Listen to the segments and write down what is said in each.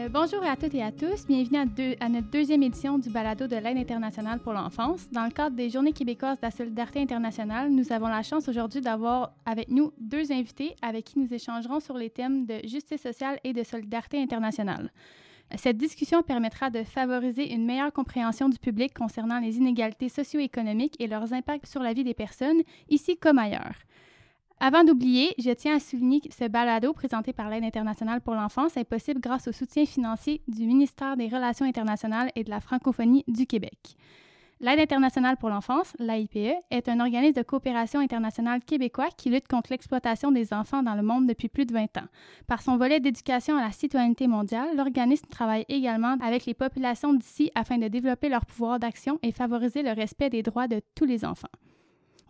Euh, bonjour à toutes et à tous. Bienvenue à, à notre deuxième édition du balado de l'aide internationale pour l'enfance. Dans le cadre des Journées québécoises de la solidarité internationale, nous avons la chance aujourd'hui d'avoir avec nous deux invités avec qui nous échangerons sur les thèmes de justice sociale et de solidarité internationale. Cette discussion permettra de favoriser une meilleure compréhension du public concernant les inégalités socio-économiques et leurs impacts sur la vie des personnes, ici comme ailleurs. Avant d'oublier, je tiens à souligner que ce balado présenté par l'Aide internationale pour l'enfance est possible grâce au soutien financier du ministère des Relations internationales et de la francophonie du Québec. L'Aide internationale pour l'enfance, l'AIPE, est un organisme de coopération internationale québécois qui lutte contre l'exploitation des enfants dans le monde depuis plus de 20 ans. Par son volet d'éducation à la citoyenneté mondiale, l'organisme travaille également avec les populations d'ici afin de développer leur pouvoir d'action et favoriser le respect des droits de tous les enfants.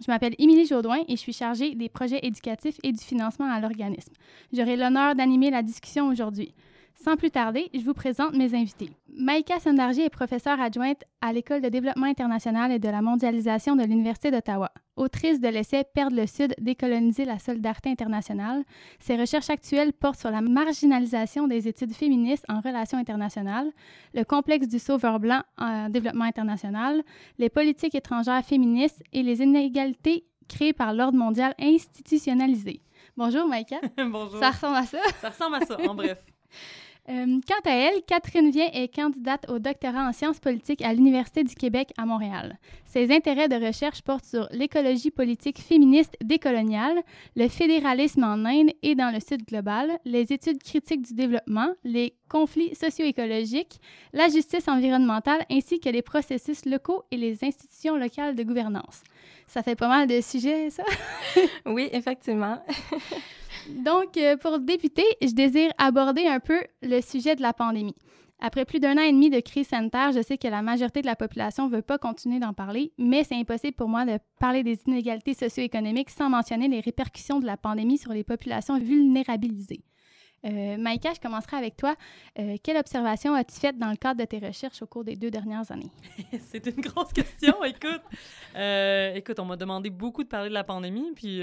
Je m'appelle Émilie Jaudoin et je suis chargée des projets éducatifs et du financement à l'organisme. J'aurai l'honneur d'animer la discussion aujourd'hui. Sans plus tarder, je vous présente mes invités. Maïka Sandarji est professeure adjointe à l'École de développement international et de la mondialisation de l'Université d'Ottawa. Autrice de l'essai Perdre le Sud, décoloniser la solidarité internationale, ses recherches actuelles portent sur la marginalisation des études féministes en relations internationales, le complexe du sauveur blanc en développement international, les politiques étrangères féministes et les inégalités créées par l'ordre mondial institutionnalisé. Bonjour Maïka. Bonjour. Ça ressemble à ça? Ça ressemble à ça, en bref. Euh, quant à elle, Catherine Vien est candidate au doctorat en sciences politiques à l'Université du Québec à Montréal. Ses intérêts de recherche portent sur l'écologie politique féministe décoloniale, le fédéralisme en Inde et dans le Sud global, les études critiques du développement, les conflits socio-écologiques, la justice environnementale ainsi que les processus locaux et les institutions locales de gouvernance. Ça fait pas mal de sujets, ça? Oui, effectivement. Donc, euh, pour débuter, je désire aborder un peu le sujet de la pandémie. Après plus d'un an et demi de crise sanitaire, je sais que la majorité de la population ne veut pas continuer d'en parler, mais c'est impossible pour moi de parler des inégalités socio-économiques sans mentionner les répercussions de la pandémie sur les populations vulnérabilisées. Euh, Maïka, je commencerai avec toi. Euh, quelle observation as-tu faite dans le cadre de tes recherches au cours des deux dernières années? C'est une grosse question, écoute. Euh, écoute, on m'a demandé beaucoup de parler de la pandémie, puis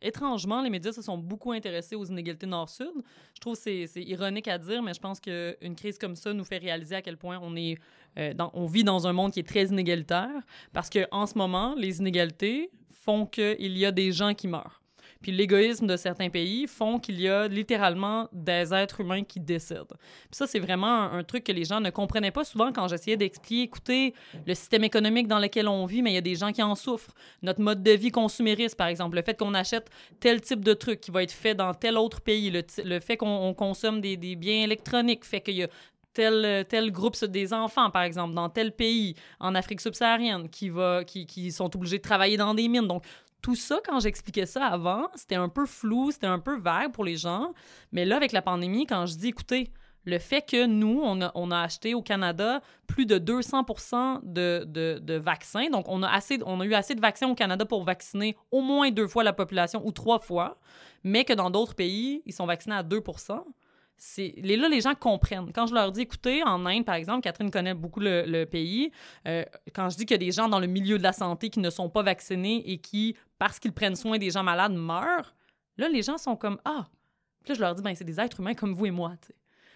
étrangement, les médias se sont beaucoup intéressés aux inégalités nord-sud. Je trouve que c'est ironique à dire, mais je pense qu'une crise comme ça nous fait réaliser à quel point on est on vit dans un monde qui est très inégalitaire, parce que en ce moment, les inégalités font qu'il y a des gens qui meurent. Puis l'égoïsme de certains pays font qu'il y a littéralement des êtres humains qui décèdent. Puis ça, c'est vraiment un, truc que les gens ne comprenaient pas souvent quand j'essayais d'expliquer, écoutez, le système économique dans lequel on vit, mais il y a des gens qui en souffrent. Notre mode de vie consumériste, par exemple, le fait qu'on achète tel type de truc qui va être fait dans tel autre pays, le, fait qu'on on consomme des, biens électroniques, fait qu'il y a tel, tel groupe des enfants, par exemple, dans tel pays, en Afrique subsaharienne, qui, qui sont obligés de travailler dans des mines. Donc, tout ça, quand j'expliquais ça avant, c'était un peu flou, c'était un peu vague pour les gens. Mais là, avec la pandémie, quand je dis, écoutez, le fait que nous, on a, on a acheté au Canada plus de 200 de, de, de vaccins, donc on a, assez, on a eu assez de vaccins au Canada pour vacciner au moins deux fois la population ou trois fois, mais que dans d'autres pays, ils sont vaccinés à 2 c'est là, les gens comprennent. Quand je leur dis, écoutez, en Inde, par exemple, Catherine connaît beaucoup le, le pays, euh, quand je dis qu'il y a des gens dans le milieu de la santé qui ne sont pas vaccinés et qui, parce qu'ils prennent soin des gens malades, meurent, là, les gens sont comme, ah. Puis là, je leur dis, ben, c'est des êtres humains comme vous et moi.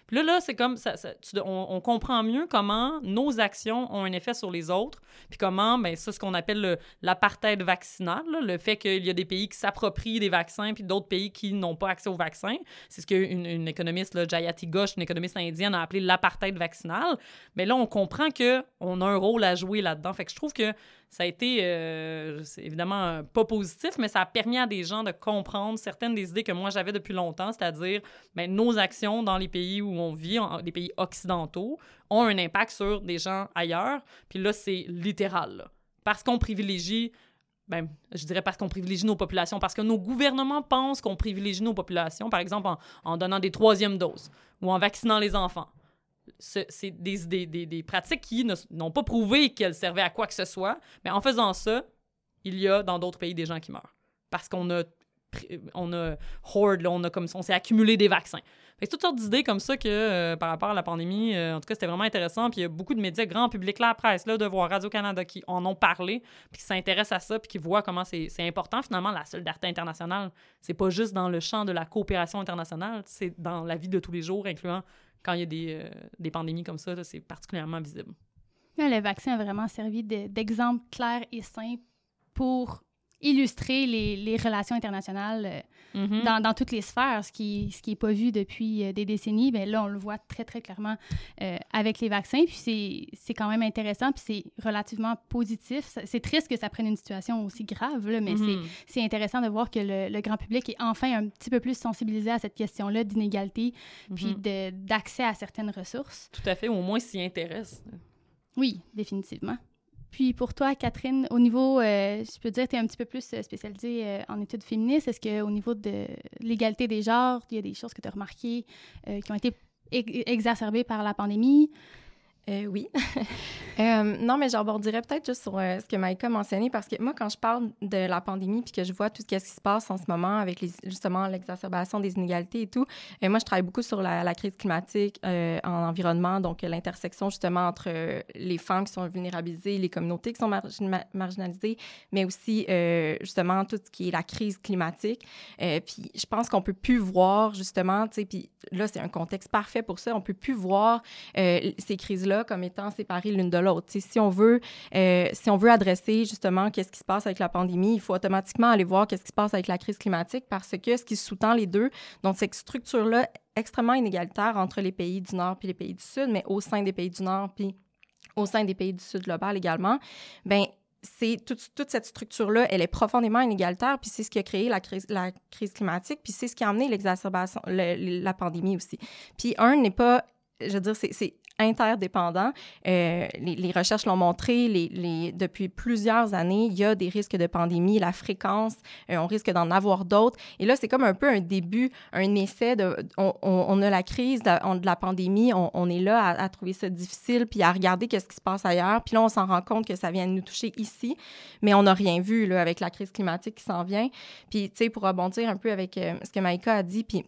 Puis là, là, c'est comme ça, on, comprend mieux comment nos actions ont un effet sur les autres, puis comment, ben, ça, ce qu'on appelle le- l'apartheid vaccinal, le fait qu'il y a des pays qui s'approprient des vaccins, puis d'autres pays qui n'ont pas accès aux vaccins. C'est ce qu'une une économiste, Jayati Ghosh, une économiste indienne, a appelé l'apartheid vaccinal. Mais là, on comprend que on a un rôle à jouer là-dedans. Fait que je trouve que ça a été, euh, évidemment euh, pas positif, mais ça a permis à des gens de comprendre certaines des idées que moi j'avais depuis longtemps, c'est-à-dire ben, nos actions dans les pays où on vit, les pays occidentaux, ont un impact sur des gens ailleurs. Puis là, c'est littéral. Parce qu'on privilégie ben, je dirais parce qu'on privilégie nos populations, parce que nos gouvernements pensent qu'on privilégie nos populations, par exemple en donnant des troisièmes doses ou en vaccinant les enfants. Ce- C'est des, des, des, des pratiques qui n'ont pas prouvé qu'elles servaient à quoi que ce soit, mais en faisant ça, il y a dans d'autres pays des gens qui meurent. Parce qu'on a on a hoard, on a comme on s'est accumulé des vaccins. Fait toutes sortes d'idées comme ça que euh, par rapport à la pandémie, euh, en tout cas, c'était vraiment intéressant. Puis il y a beaucoup de médias, grand public, la presse, là, de voir Radio-Canada qui en ont parlé, puis qui s'intéressent à ça, puis qui voient comment c'est important, finalement, la solidarité internationale. C'est pas juste dans le champ de la coopération internationale, c'est dans la vie de tous les jours, incluant quand il y a des, euh, des pandémies comme ça, c'est particulièrement visible. Le vaccin a vraiment servi d'exemple clair et simple pour illustrer les, les relations internationales euh, mm-hmm. dans, dans, toutes les sphères, ce qui n'est ce qui est pas vu depuis euh, des décennies. mais là, on le voit très, très clairement euh, avec les vaccins. Puis c'est quand même intéressant, puis c'est relativement positif. C'est triste que ça prenne une situation aussi grave, là, mais mm-hmm. c'est intéressant de voir que le, le, grand public est enfin un petit peu plus sensibilisé à cette question-là d'inégalité, puis mm-hmm. d'accès à certaines ressources. Tout à fait, au moins s'y intéresse. Oui, définitivement. Puis pour toi, Catherine, au niveau, euh, je peux dire, tu es un petit peu plus euh, spécialisée euh, en études féministes. Est-ce qu'au niveau de l'égalité des genres, il y a des choses que tu as remarquées qui ont été exacerbées par la pandémie? Euh, oui. euh, non, mais j'aborderais peut-être juste sur euh, ce que Maïka mentionné parce que moi, quand je parle de la pandémie puis que je vois tout ce qui se passe en ce moment avec justement l'exacerbation des inégalités et tout, euh, moi, je travaille beaucoup sur la, la crise climatique en environnement, donc l'intersection justement entre les femmes qui sont vulnérabilisées, les communautés qui sont marginalisées, mais aussi justement tout ce qui est la crise climatique. puis je pense qu'on peut plus voir justement, tu sais, puis là, c'est un contexte parfait pour ça, on peut plus voir ces crises-là comme étant séparées l'une de l'autre. Si on veut, euh, si on veut adresser justement qu'est-ce qui se passe avec la pandémie, il faut automatiquement aller voir qu'est-ce qui se passe avec la crise climatique parce que ce qui sous-tend les deux, donc cette structure-là extrêmement inégalitaire entre les pays du Nord puis les pays du Sud, mais au sein des pays du Nord puis au sein des pays du Sud global également, ben c'est toute, toute, cette structure-là, elle est profondément inégalitaire, puis c'est ce qui a créé la crise, la crise climatique, puis c'est ce qui a amené l'exacerbation, la pandémie aussi. Puis un n'est pas, je veux dire, c'est interdépendants. Euh, les, recherches l'ont montré, depuis plusieurs années, il y a des risques de pandémie, la fréquence, euh, on risque d'en avoir d'autres. Et là, c'est comme un peu un début, un essai de... On, a la crise de, la pandémie, on, est là à, trouver ça difficile, puis à regarder qu'est-ce qui se passe ailleurs. Puis là, on s'en rend compte que ça vient de nous toucher ici, mais on n'a rien vu là, avec la crise climatique qui s'en vient. Puis, tu sais, pour rebondir un peu avec euh, ce que Maïka a dit, puis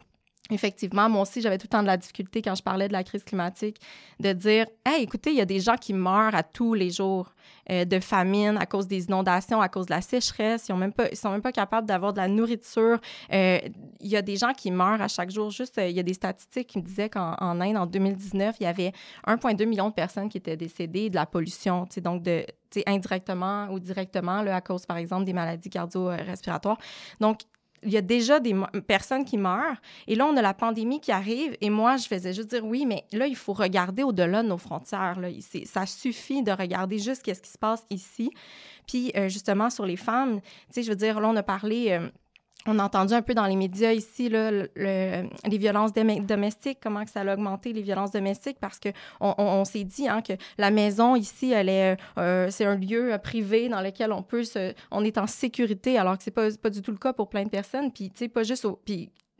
Effectivement, moi aussi, j'avais tout le temps de la difficulté quand je parlais de la crise climatique, de dire Hey, écoutez, il y a des gens qui meurent à tous les jours euh, de famine à cause des inondations, à cause de la sécheresse. Ils ne sont même pas capables d'avoir de la nourriture. Euh, il y a des gens qui meurent à chaque jour. Juste, euh, il y a des statistiques qui me disaient qu'en Inde, en 2019, il y avait 1,2 million de personnes qui étaient décédées de la pollution, donc de, indirectement ou directement à cause, par exemple, des maladies cardio-respiratoires. Donc, il y a déjà des personnes qui meurent. Et là, on a la pandémie qui arrive. Et moi, je faisais juste dire oui, mais là, il faut regarder au-delà de nos frontières. Là. Ça suffit de regarder juste ce qui se passe ici. Puis, euh, justement, sur les femmes, tu sais, je veux dire, là, on a parlé. Euh, on a entendu un peu dans les médias ici là, les violences domestiques, comment que ça a augmenté les violences domestiques, parce que on, s'est dit hein, que la maison ici, elle est, euh, c'est un lieu euh, privé dans lequel on peut se, on est en sécurité, alors que c'est pas, pas du tout le cas pour plein de personnes. Puis tu sais, pas juste au,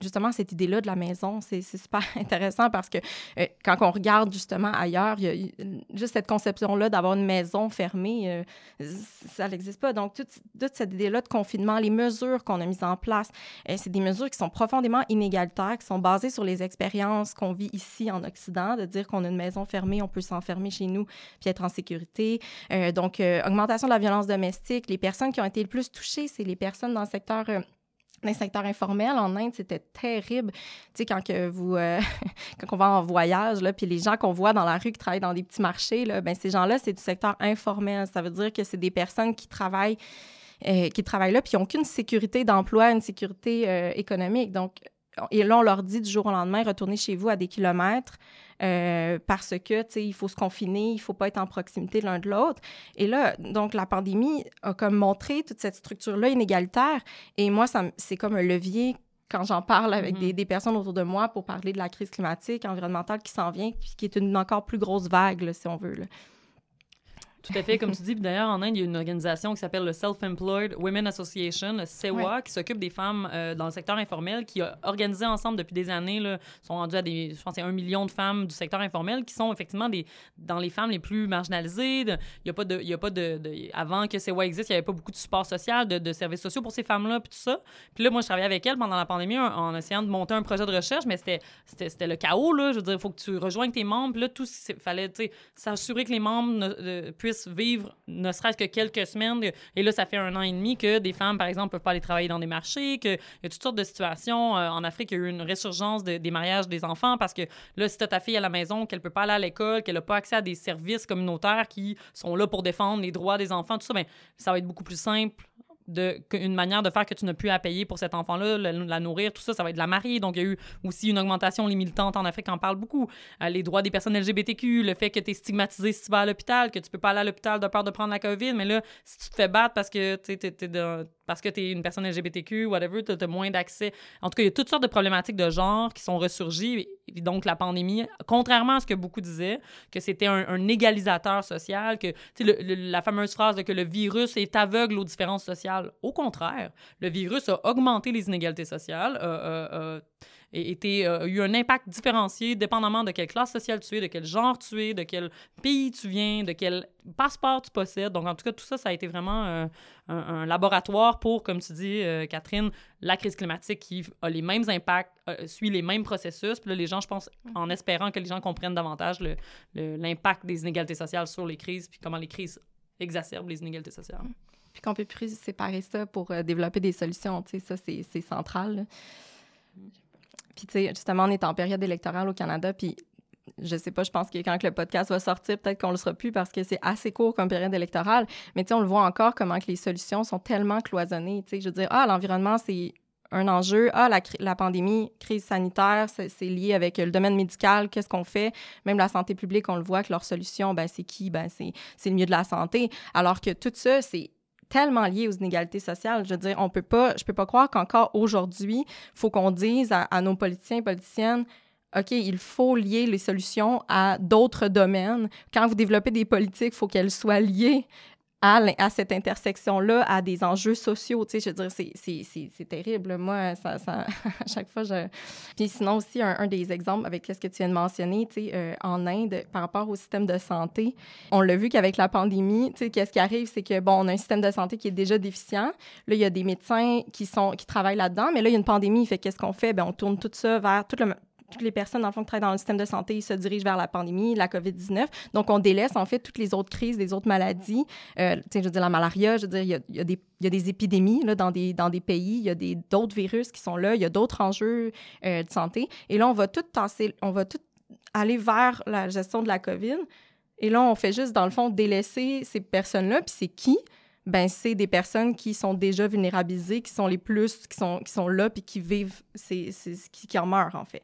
justement, cette idée-là de la maison, c'est super intéressant parce que euh, quand on regarde justement ailleurs, il y a juste cette conception-là d'avoir une maison fermée, euh, ça n'existe pas. Donc, toute, cette idée-là de confinement, les mesures qu'on a mises en place, euh, c'est des mesures qui sont profondément inégalitaires, qui sont basées sur les expériences qu'on vit ici en Occident, de dire qu'on a une maison fermée, on peut s'enfermer chez nous puis être en sécurité. donc, augmentation de la violence domestique, les personnes qui ont été le plus touchées, c'est les personnes dans le secteur dans le secteur informel en Inde, c'était terrible. Tu sais, quand euh, on va en voyage, là, puis les gens qu'on voit dans la rue qui travaillent dans des petits marchés, là, ben ces gens-là, c'est du secteur informel. Ça veut dire que c'est des personnes qui travaillent, euh, qui travaillent là, puis qui n'ont aucune sécurité d'emploi, une sécurité euh, économique. Donc, et là, on leur dit du jour au lendemain, retournez chez vous à des kilomètres euh, parce que, tu sais, il faut se confiner, il faut pas être en proximité l'un de l'autre. Et là, donc, la pandémie a comme montré toute cette structure-là inégalitaire. Et moi, c'est comme un levier quand j'en parle avec mm-hmm. des, des, personnes autour de moi pour parler de la crise climatique, environnementale qui s'en vient, qui est une encore plus grosse vague, si on veut. Là. Tout à fait, comme tu dis. D'ailleurs, en Inde, il y a une organisation qui s'appelle le Self-Employed Women Association, le SEWA, qui s'occupe des femmes euh, dans le secteur informel, qui a organisé ensemble depuis des années, là, sont rendus à des, je pense, un million de femmes du secteur informel qui sont effectivement des, dans les femmes les plus marginalisées. Il y a pas de, il y a pas de, de- avant que SEWA existe, il n'y avait pas beaucoup de support social, de, de services sociaux pour ces femmes-là, puis tout ça. Puis là, moi, je travaillais avec elle pendant la pandémie en, en essayant de monter un projet de recherche, mais c'était, c'était, c'était le chaos, là. Je veux dire, il faut que tu rejoignes tes membres. Puis là, tout, il fallait, tu sais, s'assurer que les membres ne- de- vivre ne serait-ce que quelques semaines. Et là, ça fait un an et demi que des femmes, par exemple, peuvent pas aller travailler dans des marchés, qu'il y a toutes sortes de situations. Euh, en Afrique, il y a eu une résurgence de- des mariages des enfants parce que là, si tu ta fille à la maison, qu'elle peut pas aller à l'école, qu'elle n'a pas accès à des services communautaires qui sont là pour défendre les droits des enfants, tout ça, ben, ça va être beaucoup plus simple une manière de faire que tu n'as plus à payer pour cet enfant-là, la, nourrir, tout ça, ça va être de la marier. Donc, il y a eu aussi une augmentation, les militantes en Afrique en parlent beaucoup. Euh, les droits des personnes LGBTQ, le fait que tu es stigmatisé si tu vas à l'hôpital, que tu peux pas aller à l'hôpital de peur de prendre la COVID, mais là, si tu te fais battre parce que tu parce que tu es une personne LGBTQ, whatever, tu as moins d'accès. En tout cas, il y a toutes sortes de problématiques de genre qui sont ressurgies. Et donc, la pandémie, contrairement à ce que beaucoup disaient, que c'était un, égalisateur social, que la fameuse phrase de que le virus est aveugle aux différences sociales. Au contraire, le virus a augmenté les inégalités sociales, et été, euh, a eu un impact différencié dépendamment de quelle classe sociale tu es, de quel genre tu es, de quel pays tu viens, de quel passeport tu possèdes. Donc, en tout cas, tout ça, ça a été vraiment euh, un, un laboratoire pour, comme tu dis, euh, Catherine, la crise climatique qui a les mêmes impacts, euh, suit les mêmes processus. Puis là, les gens, je pense, en espérant que les gens comprennent davantage le- le- l'impact des inégalités sociales sur les crises, puis comment les crises exacerbent les inégalités sociales. Puis qu'on peut plus séparer ça pour développer des solutions, tu sais, ça, c'est c'est central. là. Puis, tu sais, justement, on est en période électorale au Canada, puis je sais pas, je pense que quand le podcast va sortir, peut-être qu'on le sera plus parce que c'est assez court comme période électorale, mais tu sais, on le voit encore comment que les solutions sont tellement cloisonnées, tu sais, je veux dire, ah, l'environnement, c'est un enjeu. Ah, la, la pandémie, crise sanitaire, c'est lié avec le domaine médical. Qu'est-ce qu'on fait? Même la santé publique, on le voit que leur solution, ben, c'est qui? Ben, c'est le milieu de la santé. Alors que tout ça, c'est tellement lié aux inégalités sociales. Je veux dire, on peut pas, je peux pas croire qu'encore aujourd'hui, faut qu'on dise à, à nos politiciens et politiciennes, OK, il faut lier les solutions à d'autres domaines. Quand vous développez des politiques, il faut qu'elles soient liées à, cette intersection-là, à des enjeux sociaux. Tu sais, je veux dire, c'est- terrible. Moi, ça, à chaque fois, je... Puis sinon aussi, un, un des exemples avec ce que tu viens de mentionner, tu sais, euh, en Inde, par rapport au système de santé, on l'a vu qu'avec la pandémie, tu sais, qu'est-ce qui arrive, c'est que, bon, on a un système de santé qui est déjà déficient. Là, il y a des médecins qui, sont, qui travaillent là-dedans, mais là, il y a une pandémie. Fait qu'est-ce qu'on fait? Bien, on tourne tout ça vers tout le, toutes les personnes, dans le fond, qui travaillent dans le système de santé se dirigent vers la pandémie, la COVID-19. Donc, on délaisse, en fait, toutes les autres crises, les autres maladies. Euh, je veux dire, la malaria, je veux dire, il y a, des, y a des épidémies là, dans, des, dans des pays, il y a d'autres virus qui sont là, il y a d'autres enjeux euh, de santé. Et là, on va tout tasser, on va tout aller vers la gestion de la COVID. Et là, on fait juste, dans le fond, délaisser ces personnes-là. Puis c'est qui? Ben, c'est des personnes qui sont déjà vulnérabilisées, qui sont les plus, qui sont, qui sont là, puis qui vivent, c'est, c'est, qui, qui en meurent, en fait.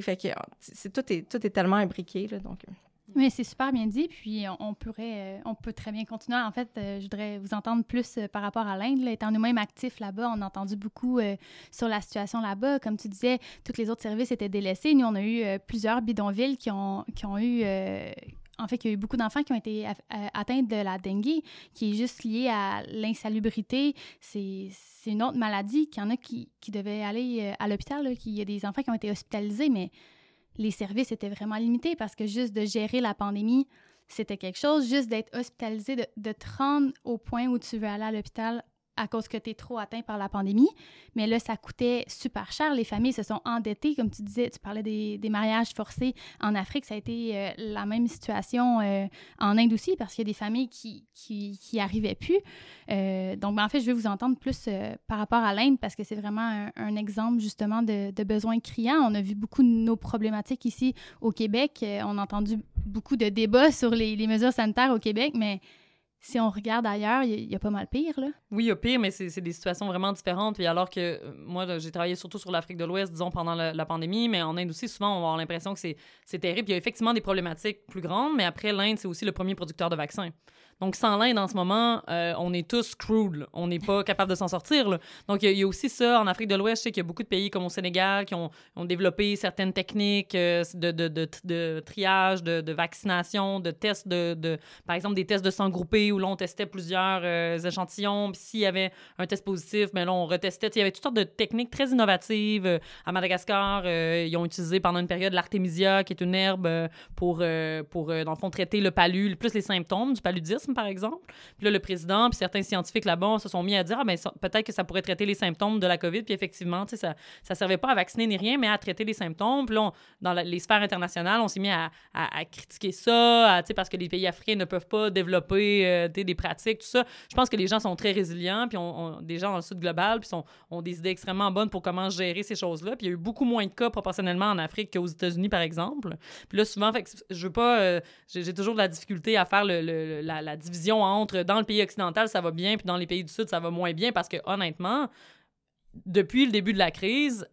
Fait que tout, est, tout est tellement imbriqué, là, donc... euh. Oui, c'est super bien dit. Puis on, pourrait, euh, on peut très bien continuer. En fait, euh, je voudrais vous entendre plus par rapport à l'Inde. Étant nous-mêmes actifs là-bas, on a entendu beaucoup sur la situation là-bas. Comme tu disais, tous les autres services étaient délaissés. Nous, on a eu plusieurs bidonvilles qui ont, qui ont eu. En fait, il y a eu beaucoup d'enfants qui ont été euh, atteints de la dengue, qui est juste liée à l'insalubrité. C'est une autre maladie qu'il y en a qui, devaient aller euh, à l'hôpital. qu'il y a des enfants qui ont été hospitalisés, mais les services étaient vraiment limités parce que juste de gérer la pandémie, c'était quelque chose. Juste d'être hospitalisé, de, de te rendre au point où tu veux aller à l'hôpital à cause que tu es trop atteint par la pandémie. Mais là, ça coûtait super cher. Les familles se sont endettées. Comme tu disais, tu parlais des, mariages forcés. En Afrique, ça a été euh, la même situation euh, en Inde aussi parce qu'il y a des familles qui qui, qui arrivaient plus. Euh, donc, ben, en fait, je vais vous entendre plus par rapport à l'Inde parce que c'est vraiment un, exemple justement de, de besoins criants. On a vu beaucoup de nos problématiques ici au Québec. On a entendu beaucoup de débats sur les, les mesures sanitaires au Québec, mais si on regarde ailleurs, il y, a- pas mal pire, là. Oui, il y a pire, mais c'est des situations vraiment différentes. Puis alors que euh, moi, j'ai travaillé surtout sur l'Afrique de l'Ouest, disons, pendant la, la pandémie, mais en Inde aussi, souvent, on va avoir l'impression que c'est terrible. Il y a effectivement des problématiques plus grandes, mais après, l'Inde, c'est aussi le premier producteur de vaccins. Donc, sans l'Inde, en ce moment, euh, on est tous screwed. On n'est pas capable de s'en sortir. Donc, il y, a aussi ça en Afrique de l'Ouest. Je sais qu'il y a beaucoup de pays comme au Sénégal qui ont, développé certaines techniques euh, de, triage, de, vaccination, de tests, de, par exemple, des tests de sang groupés où l'on testait plusieurs euh, échantillons. Puis s'il y avait un test positif, mais ben là, on retestait. Il y avait toutes sortes de techniques très innovatives. À Madagascar, ils ont utilisé pendant une période l'artémisia, qui est une herbe pour, pour dans le fond, traiter le palu, plus les symptômes du paludisme, par exemple. Puis là, le président, puis certains scientifiques là-bas se sont mis à dire, ah, ben, peut-être que ça pourrait traiter les symptômes de la COVID. Puis effectivement, ça ne servait pas à vacciner ni rien, mais à traiter les symptômes. Puis là, dans les sphères internationales, on s'est mis à, à, critiquer ça, parce que les pays africains ne peuvent pas développer euh, des pratiques, tout ça. Je pense que les gens sont très résilients, puis on, des gens dans le sud global, puis sont, ont des idées extrêmement bonnes pour comment gérer ces choses-là. Puis il y a eu beaucoup moins de cas proportionnellement en Afrique qu'aux États-Unis, par exemple. Puis là, souvent, fait je veux pas. Euh, j'ai toujours de la difficulté à faire le, la, division entre dans le pays occidental, ça va bien, puis dans les pays du Sud, ça va moins bien, parce que honnêtement, depuis le début de la crise,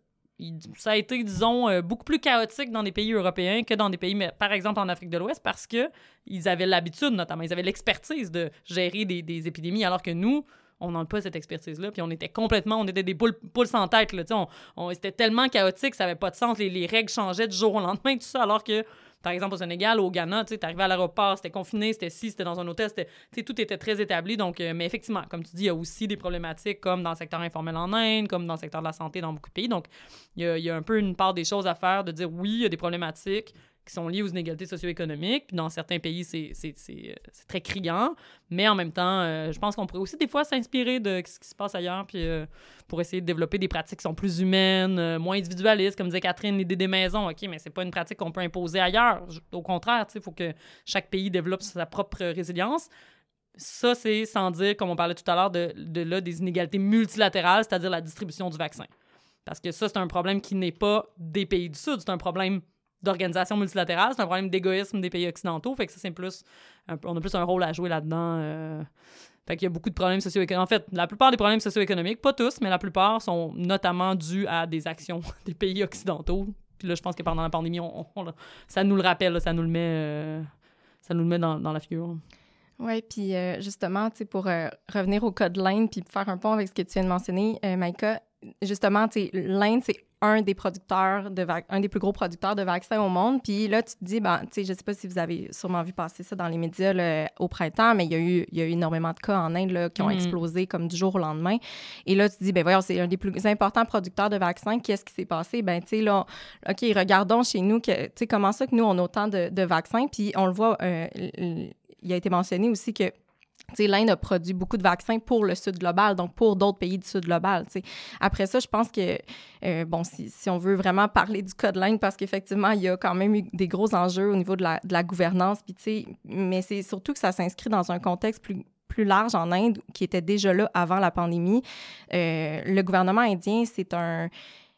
ça a été, disons, euh, beaucoup plus chaotique dans des pays européens que dans des pays, par exemple en Afrique de l'Ouest, parce que ils avaient l'habitude, notamment, ils avaient l'expertise de gérer des, des, épidémies, alors que nous, on n'a pas cette expertise-là, puis on était complètement, on était des poules, poules sans tête, là, on, on, c'était tellement chaotique, ça n'avait pas de sens, les, les, règles changeaient du jour au lendemain, tout ça, alors que par exemple, au Sénégal, au Ghana, tu sais, arrivé à l'aéroport, c'était confiné, c'était si, c'était dans un hôtel, c'était, tout était très établi. Donc, euh, mais effectivement, comme tu dis, il y a aussi des problématiques comme dans le secteur informel en Inde, comme dans le secteur de la santé dans beaucoup de pays. Donc, il y a un peu une part des choses à faire de dire oui, il y a des problématiques, qui sont liées aux inégalités socio-économiques. Dans certains pays, c'est euh, très criant. Mais en même temps, euh, je pense qu'on pourrait aussi des fois s'inspirer de ce qui se passe ailleurs puis, euh, pour essayer de développer des pratiques qui sont plus humaines, moins individualistes. Comme disait Catherine, l'idée des maisons. OK, mais c'est pas une pratique qu'on peut imposer ailleurs. Au contraire, il faut que chaque pays développe sa propre résilience. Ça, c'est sans dire, comme on parlait tout à l'heure, de là, des inégalités multilatérales, c'est-à-dire la distribution du vaccin. Parce que ça, c'est un problème qui n'est pas des pays du Sud, c'est un problème d'organisation multilatérale, c'est un problème d'égoïsme des pays occidentaux. Fait que ça, c'est plus. on a plus un rôle à jouer là-dedans. Euh. fait qu'il y a beaucoup de problèmes socio-économiques. En fait, la plupart des problèmes socio-économiques, pas tous, mais la plupart sont notamment dus à des actions des pays occidentaux. Puis là, je pense que pendant la pandémie, ça nous le rappelle, ça nous le met, euh, ça nous le met dans, la figure. Oui, puis euh, justement, pour revenir au code l'Inde, puis faire un pont avec ce que tu viens de mentionner, Maïka, justement, l'Inde, c'est un des producteurs de un des plus gros producteurs de vaccins au monde. Puis là, tu te dis, ben, tu sais, je sais pas si vous avez sûrement vu passer ça dans les médias au printemps, mais il y a eu, il y a eu énormément de cas en Inde là, qui ont mm-hmm. explosé comme du jour au lendemain. Et là, tu te dis, ben voyons, c'est un des plus importants producteurs de vaccins. Qu'est-ce qui s'est passé? Ben, tu sais, là, OK, regardons chez nous, que, tu sais, comment ça que nous, on a autant de, de vaccins. Puis on le voit, euh, il a été mentionné aussi que l'Inde a produit beaucoup de vaccins pour le Sud global, donc pour d'autres pays du Sud global. Après ça, je pense que, euh, bon, si, on veut vraiment parler du cas de l'Inde, parce qu'effectivement, il y a quand même eu des gros enjeux au niveau de la, de la gouvernance, mais c'est surtout que ça s'inscrit dans un contexte plus plus large en Inde qui était déjà là avant la pandémie. Euh, le gouvernement indien, c'est un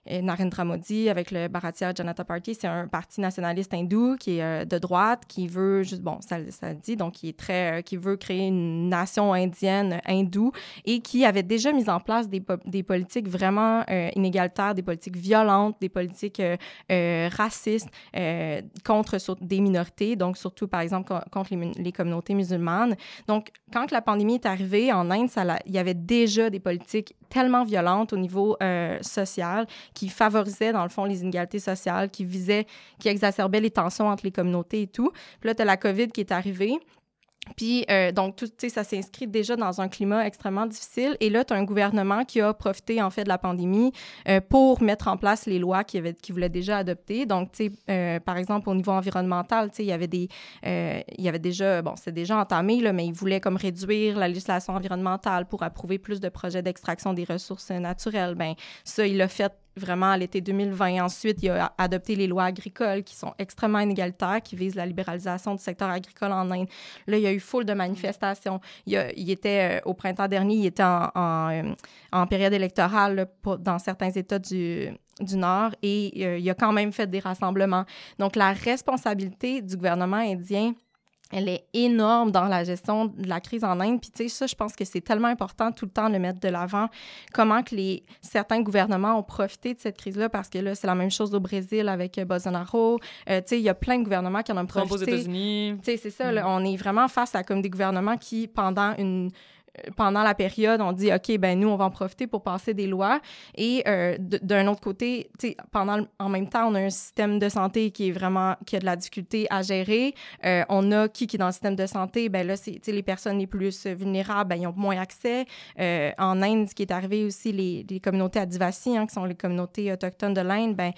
Narendra Modi avec le Bharatiya Janata Party, c'est un parti nationaliste hindou qui est euh, de droite, qui veut juste, bon, ça, ça dit, donc qui est très, euh, qui veut créer une nation indienne hindoue et qui avait déjà mis en place des, politiques vraiment euh, inégalitaires, des politiques violentes, des politiques racistes contre des minorités, donc surtout par exemple contre les, communautés musulmanes. Donc, quand la pandémie est arrivée en Inde, il y avait déjà des politiques tellement violentes au niveau social qui favorisait, dans le fond, les inégalités sociales, qui visait, qui exacerbait les tensions entre les communautés et tout. Puis là, tu as la COVID qui est arrivée. Puis, euh, donc, tout, ça s'inscrit déjà dans un climat extrêmement difficile. Et là, tu as un gouvernement qui a profité, en fait, de la pandémie euh, pour mettre en place les lois qu'il qu voulait déjà adopter. Donc, tu sais, euh, par exemple, au niveau environnemental, tu sais, il y avait des... il y avait déjà... Bon, c'est déjà entamé, là, mais il voulait comme réduire la législation environnementale pour approuver plus de projets d'extraction des ressources naturelles. Ben ça, il l'a fait vraiment à l'été 2020. Ensuite, il a adopté les lois agricoles qui sont extrêmement inégalitaires, qui visent la libéralisation du secteur agricole en Inde. Là, il y a eu foule de manifestations. Il, était, euh, au printemps dernier, il était en, euh, période électorale dans certains États du, du Nord et euh, il a quand même fait des rassemblements. Donc, la responsabilité du gouvernement indien elle est énorme dans la gestion de la crise en Inde. Puis, tu sais, ça, je pense que c'est tellement important tout le temps de le mettre de l'avant. Comment que les, certains gouvernements ont profité de cette crise-là, parce que là, c'est la même chose au Brésil avec euh, Bolsonaro. Euh, tu sais, il y a plein de gouvernements qui en ont profité. aux États-Unis. Tu sais, c'est ça, là, mm. on est vraiment face à comme des gouvernements qui, pendant une pendant la période, on dit, OK, ben nous, on va en profiter pour passer des lois. Et euh, d'un autre côté, pendant en même temps, on a un système de santé qui est vraiment, qui a de la difficulté à gérer. Euh, on a qui qui est dans le système de santé? Ben là, c'est les personnes les plus vulnérables, ben, ils ont moins accès. Euh, en Inde, ce qui est arrivé aussi, les, communautés Adivasi, hein, qui sont les communautés autochtones de l'Inde, ben,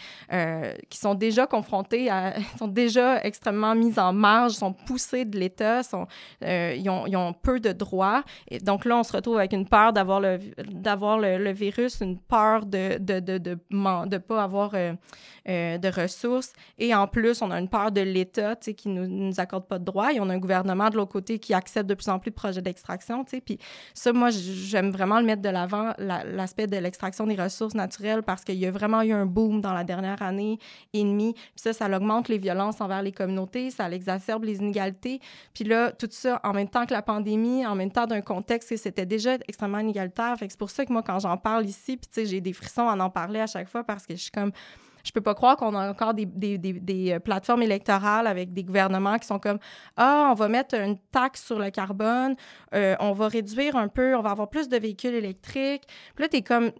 qui sont déjà confrontées sont déjà extrêmement mises en marge, sont poussées de l'État, sont, ils, ont, peu de droits. Donc là, on se retrouve avec une peur d'avoir le, virus, une peur de ne pas avoir euh, euh, de ressources. Et en plus, on a une peur de l'État qui ne nous, nous, accorde pas de droits. Et on a un gouvernement de l'autre côté qui accepte de plus en plus de projets d'extraction. Puis ça, moi, j'aime vraiment le mettre de l'avant, l'aspect de l'extraction des ressources naturelles, parce qu'il y a vraiment eu un boom dans la dernière année et demie. Puis ça, ça augmente les violences envers les communautés, ça exacerbe les inégalités. Puis là, tout ça en même temps que la pandémie, en même temps d'un contexte que c'était déjà extrêmement inégalitaire. C'est pour ça que moi, quand j'en parle ici, j'ai des frissons à en parler à chaque fois parce que je suis comme je peux pas croire qu'on a encore des, des, des, euh, plateformes électorales avec des gouvernements qui sont comme ah on va mettre une taxe sur le carbone, euh, on va réduire un peu, on va avoir plus de véhicules électriques. Puis là t'es comme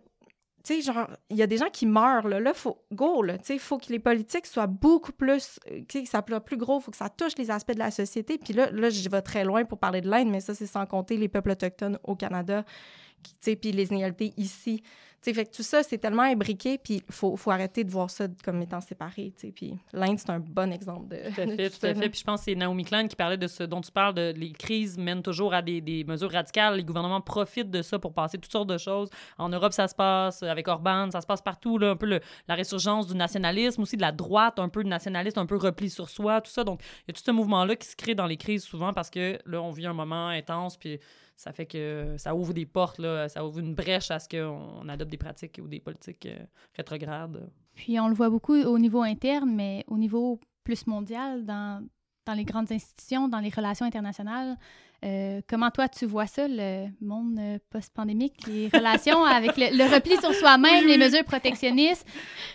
tu genre, il y a des gens qui meurent, là. Là, faut, go, là. Il faut que les politiques soient beaucoup plus, euh, que ça soit plus gros, il faut que ça touche les aspects de la société. Puis là, là, je vais très loin pour parler de l'Inde, mais ça, c'est sans compter les peuples autochtones au Canada, puis les inégalités ici fait que tout ça, c'est tellement imbriqué, puis il faut, faut, arrêter de voir ça comme étant séparé, Puis l'Inde, c'est un bon exemple de... Tout à fait, tout, à fait. Puis je pense que c'est Naomi Klein qui parlait de ce dont tu parles, de les crises mènent toujours à des, des, mesures radicales. Les gouvernements profitent de ça pour passer toutes sortes de choses. En Europe, ça se passe. Avec Orban, ça se passe partout, là, un peu le, la résurgence du nationalisme, aussi de la droite, un peu de nationalisme, un peu repli sur soi, tout ça. Donc, il y a tout ce mouvement-là qui se crée dans les crises souvent parce que là, on vit un moment intense, puis ça fait que ça ouvre des portes, là, ça ouvre une brèche à ce qu'on adopte des pratiques ou des politiques euh, rétrogrades. Puis on le voit beaucoup au niveau interne, mais au niveau plus mondial, dans, dans les grandes institutions, dans les relations internationales, euh, comment toi, tu vois ça, le monde euh, post-pandémique, les relations avec le, repli sur soi-même, les mesures protectionnistes,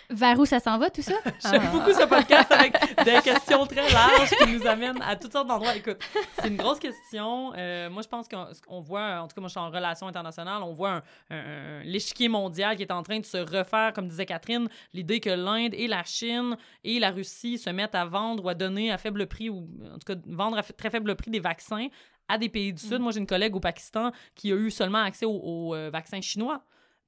vers où ça s'en va, tout ça? J'aime ah. beaucoup ce podcast avec des questions très larges qui nous amènent à toutes sortes d'endroits. Écoute, c'est une grosse question. Euh, moi, je pense qu'on voit, en tout cas, moi, je suis en relations internationales, on voit un, l'échiquier mondial qui est en train de se refaire, comme disait Catherine, l'idée que l'Inde et la Chine et la Russie se mettent à vendre ou à donner à faible prix, ou en tout cas, vendre à très faible prix des vaccins à des pays du Sud. Mm. Moi, j'ai une collègue au Pakistan qui a eu seulement accès aux euh, vaccins chinois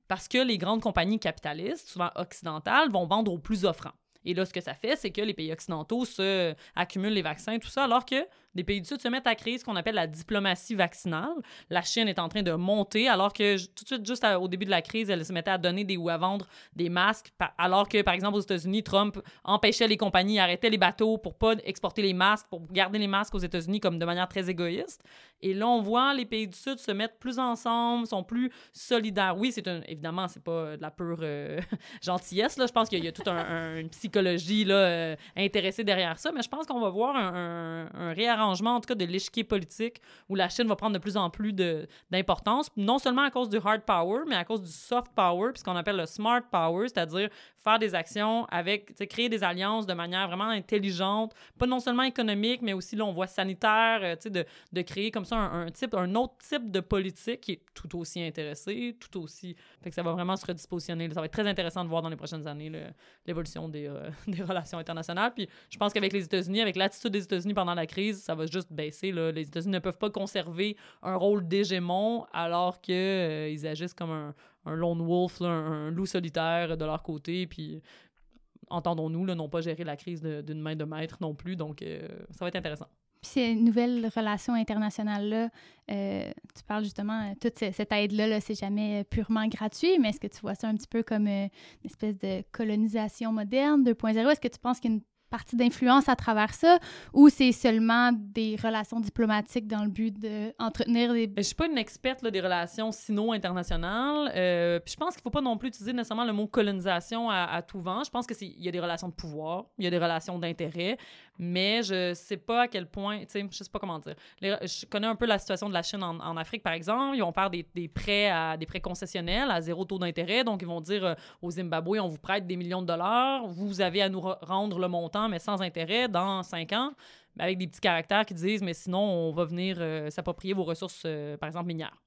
parce que les grandes compagnies capitalistes, souvent occidentales, vont vendre aux plus offrants. Et là, ce que ça fait, c'est que les pays occidentaux se accumulent les vaccins, tout ça, alors que des pays du Sud se mettent à créer ce qu'on appelle la diplomatie vaccinale. La Chine est en train de monter, alors que tout de suite, juste au début de la crise, elle se mettait à donner des ou à vendre des masques, alors que, par exemple, aux États-Unis, Trump empêchait les compagnies, arrêtait les bateaux pour pas exporter les masques, pour garder les masques aux États-Unis comme de manière très égoïste. Et là, on voit les pays du Sud se mettre plus ensemble, sont plus solidaires. Oui, c'est un, évidemment, c'est pas de la pure euh, gentillesse. Là. Je pense qu'il y a toute une psychologie là, euh, intéressée derrière ça, mais je pense qu'on va voir un, un, réarrangement, en tout cas, de l'échiquier politique où la Chine va prendre de plus en plus d'importance, non seulement à cause du hard power, mais à cause du soft power, puis ce qu'on appelle le smart power, c'est-à-dire faire des actions avec, créer des alliances de manière vraiment intelligente, pas non seulement économique, mais aussi, là, on voit sanitaire, euh, de, de créer comme ça un, type, un autre type de politique qui est tout aussi intéressé, tout aussi. Fait que ça va vraiment se redispositionner. Ça va être très intéressant de voir dans les prochaines années l'évolution des, euh, des, relations internationales. Puis je pense qu'avec les États-Unis, avec l'attitude des États-Unis pendant la crise, ça va juste baisser. Là. Les États-Unis ne peuvent pas conserver un rôle d'hégémon alors qu'ils euh, agissent comme un, lone wolf, un, loup solitaire de leur côté. Puis entendons-nous, n'ont pas géré la crise d'une main de maître non plus. Donc, euh, ça va être intéressant. Puis ces nouvelles relations internationales-là, euh, tu parles justement, toute cette aide-là, -là, c'est jamais purement gratuit, mais est-ce que tu vois ça un petit peu comme une espèce de colonisation moderne 2.0? Est-ce que tu penses qu'il y a une partie d'influence à travers ça ou c'est seulement des relations diplomatiques dans le but d'entretenir des... Je suis pas une experte là, des relations sino-internationales. Euh, je pense qu'il faut pas non plus utiliser nécessairement le mot colonisation à, tout vent. Je pense qu'il y a des relations de pouvoir, il y a des relations d'intérêt. Mais je sais pas à quel point, tu sais, je sais pas comment dire. je connais un peu la situation de la Chine en, Afrique, par exemple. Ils vont faire des, prêts à des prêts concessionnels à zéro taux d'intérêt. Donc, ils vont dire euh, au Zimbabwe, on vous prête des millions de dollars, vous avez à nous rendre le montant, mais sans intérêt, dans cinq ans, avec des petits caractères qui disent, mais sinon, on va venir euh, s'approprier vos ressources, euh, par exemple, minières.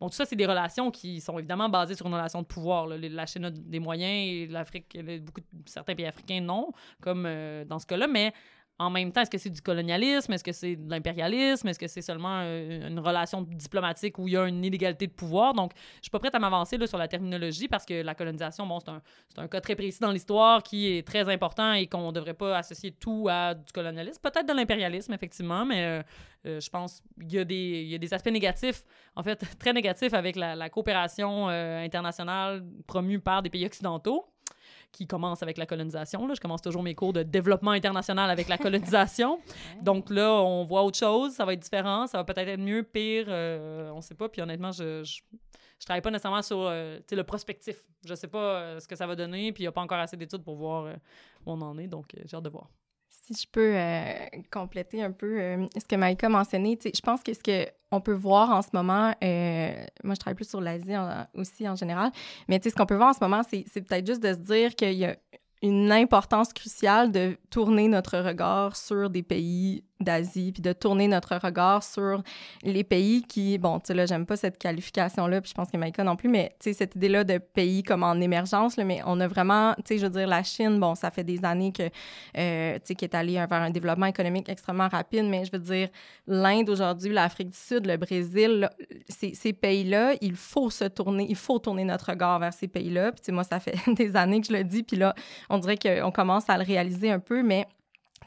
Bon, tout ça, c'est des relations qui sont évidemment basées sur une relation de pouvoir. La Chine a des moyens et l'Afrique, beaucoup certains pays africains non, comme dans ce cas-là, mais en même temps, est-ce que c'est du colonialisme? Est-ce que c'est de l'impérialisme? Est-ce que c'est seulement euh, une relation diplomatique où il y a une inégalité de pouvoir? Donc, je suis pas prête à m'avancer sur la terminologie parce que la colonisation, bon, c'est un, un, cas très précis dans l'histoire qui est très important et qu'on ne devrait pas associer tout à du colonialisme. Peut-être de l'impérialisme, effectivement, mais euh, euh, je pense qu'il y, a des, y a des aspects négatifs, en fait, très négatifs avec la coopération internationale promue par des pays occidentaux qui commence avec la colonisation. Là. Je commence toujours mes cours de développement international avec la colonisation. Donc là, on voit autre chose, ça va être différent, ça va peut-être être mieux, pire, euh, on ne sait pas. Puis honnêtement, je, je, travaille pas nécessairement sur euh, le prospectif. Je sais pas euh, ce que ça va donner, puis il n'y a pas encore assez d'études pour voir où on en est, donc j'ai hâte de voir si je peux euh, compléter un peu euh, ce que Maïka a mentionné, je pense que ce qu'on peut voir en ce moment, moi je travaille plus sur l'Asie aussi en général, mais ce qu'on peut voir en ce moment, c'est peut-être juste de se dire qu'il y a une importance cruciale de tourner notre regard sur des pays d'Asie, puis de tourner notre regard sur les pays qui, bon, tu sais, là, j'aime pas cette qualification-là, puis je pense que Maïka non plus, mais tu sais, cette idée-là de pays comme en émergence, mais on a vraiment, tu sais, je veux dire, la Chine, bon, ça fait des années que, euh, tu sais, qui est allée vers un développement économique extrêmement rapide, mais je veux dire, l'Inde aujourd'hui, l'Afrique du Sud, le Brésil, ces, ces pays-là, il faut se tourner, il faut tourner notre regard vers ces pays-là, puis tu sais, moi, ça fait des années que je le dis, puis là, on dirait qu'on commence à le réaliser un peu, mais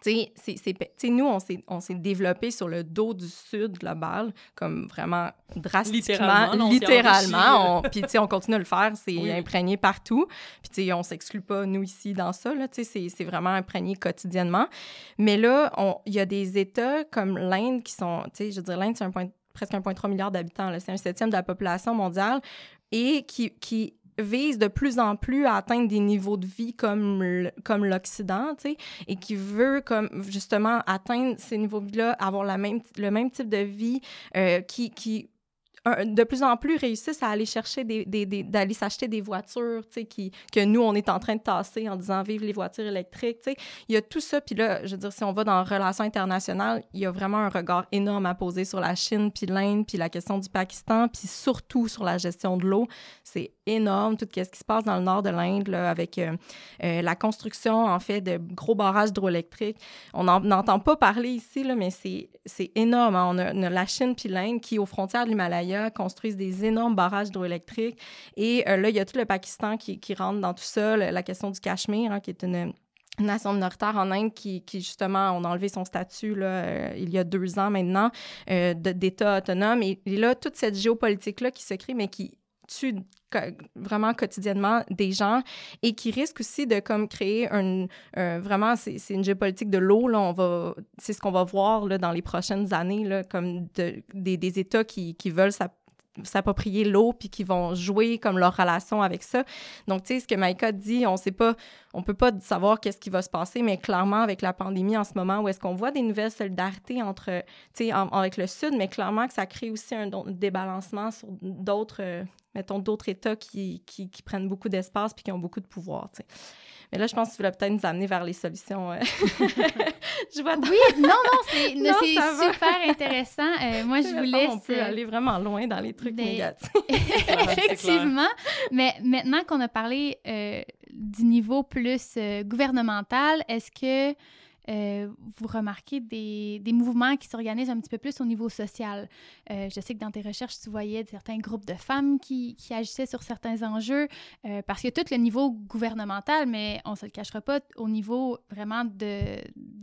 tu sais, nous, on s'est développé sur le dos du Sud global, comme vraiment drastiquement, littéralement. Puis, tu sais, on continue à le faire, c'est imprégné partout. Puis, tu sais, on s'exclue pas, nous, ici, dans ça, là, tu sais, c'est vraiment imprégné quotidiennement. Mais là, il y a des États comme l'Inde qui sont, tu sais, je veux dire, l'Inde, c'est un point, presque 1,3 milliard d'habitants, c'est un septième de la population mondiale, et qui, qui vise de plus en plus à atteindre des niveaux de vie comme l'Occident, tu sais, et qui veut comme justement atteindre ces niveaux de vie-là, avoir le même type de vie euh, qui de plus en plus réussissent à aller chercher des, des, d'aller s'acheter des voitures, tu sais, qui, que nous, on est en train de tasser en disant vive les voitures électriques, tu sais. Il y a tout ça, puis là, je veux dire, si on va dans relations internationales, il y a vraiment un regard énorme à poser sur la Chine, puis l'Inde, puis la question du Pakistan, puis surtout sur la gestion de l'eau. C'est énorme, tout ce qui se passe dans le nord de l'Inde, là, avec euh, euh, la construction, en fait, de gros barrages hydroélectriques. On n'entend pas parler ici, là, mais c'est, c'est énorme. Hein. On, a, la Chine puis l'Inde qui, aux frontières de l'Himalaya, construisent des énormes barrages hydroélectriques. Et euh, là, il y a tout le Pakistan qui, rentre dans tout ça, la question du Cachemire, hein, qui est une nation minoritaire en Inde qui, justement, on a enlevé son statut là, il y a deux ans maintenant d'État autonome. Et, et, là, toute cette géopolitique-là qui se crée, mais qui tue vraiment quotidiennement des gens et qui risque aussi de comme créer un, vraiment c'est une géopolitique de l'eau là on va c'est ce qu'on va voir là dans les prochaines années là comme de, des, des États qui, qui veulent s'approprier l'eau puis qui vont jouer comme leur relation avec ça. Donc tu sais ce que Maïka dit, on sait pas on peut pas savoir qu'est-ce qui va se passer mais clairement avec la pandémie en ce moment où est-ce qu'on voit des nouvelles solidarités entre tu sais avec le sud mais clairement que ça crée aussi un débalancement sur d'autres mettons, d'autres États qui, qui, prennent beaucoup d'espace puis qui ont beaucoup de pouvoir. Mais là, je pense que tu voulais peut-être nous amener vers les solutions. Euh. je vois Oui, non, non, c'est super intéressant. Euh, moi, je voulais... On peut aller vraiment loin dans les trucs négatifs. Effectivement. Mais maintenant qu'on a parlé euh, du niveau plus gouvernemental, est-ce que euh, vous remarquez des, mouvements qui s'organisent un petit peu plus au niveau social. Euh, je sais que dans tes recherches, tu voyais certains groupes de femmes qui, agissaient sur certains enjeux, euh, parce que tout le niveau gouvernemental, mais on ne se le cachera pas, au niveau vraiment de,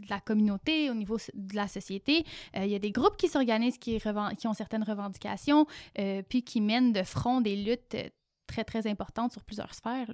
la communauté, au niveau de la société, il y a des groupes qui s'organisent, qui, ont certaines revendications, puis qui mènent de front des luttes très, très importantes sur plusieurs sphères.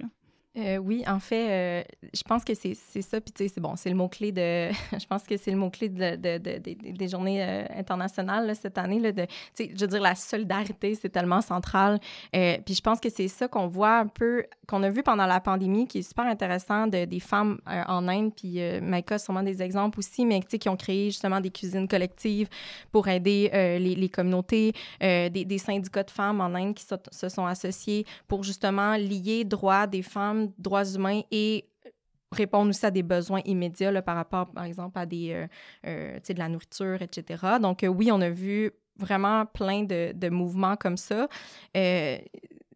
Euh, oui, en fait, euh, je pense que c'est ça. Puis, tu sais, c'est bon, c'est le mot-clé de. je pense que c'est le mot-clé de, de, de, des journées euh, internationales cette année. Là, de, je veux dire, la solidarité, c'est tellement central. puis, je pense que c'est ça qu'on voit un peu, qu'on a vu pendant la pandémie, qui est super intéressant, de, des femmes en Inde. Puis, Maïka, sûrement des exemples aussi, mais qui ont créé justement des cuisines collectives pour aider les, communautés, des, syndicats de femmes en Inde qui se, se sont associés pour justement lier droits des femmes droits humains et répondre aussi à des besoins immédiats là, par rapport, par exemple, à des, euh, euh, de la nourriture, etc. Donc, euh, oui, on a vu vraiment plein de, de mouvements comme ça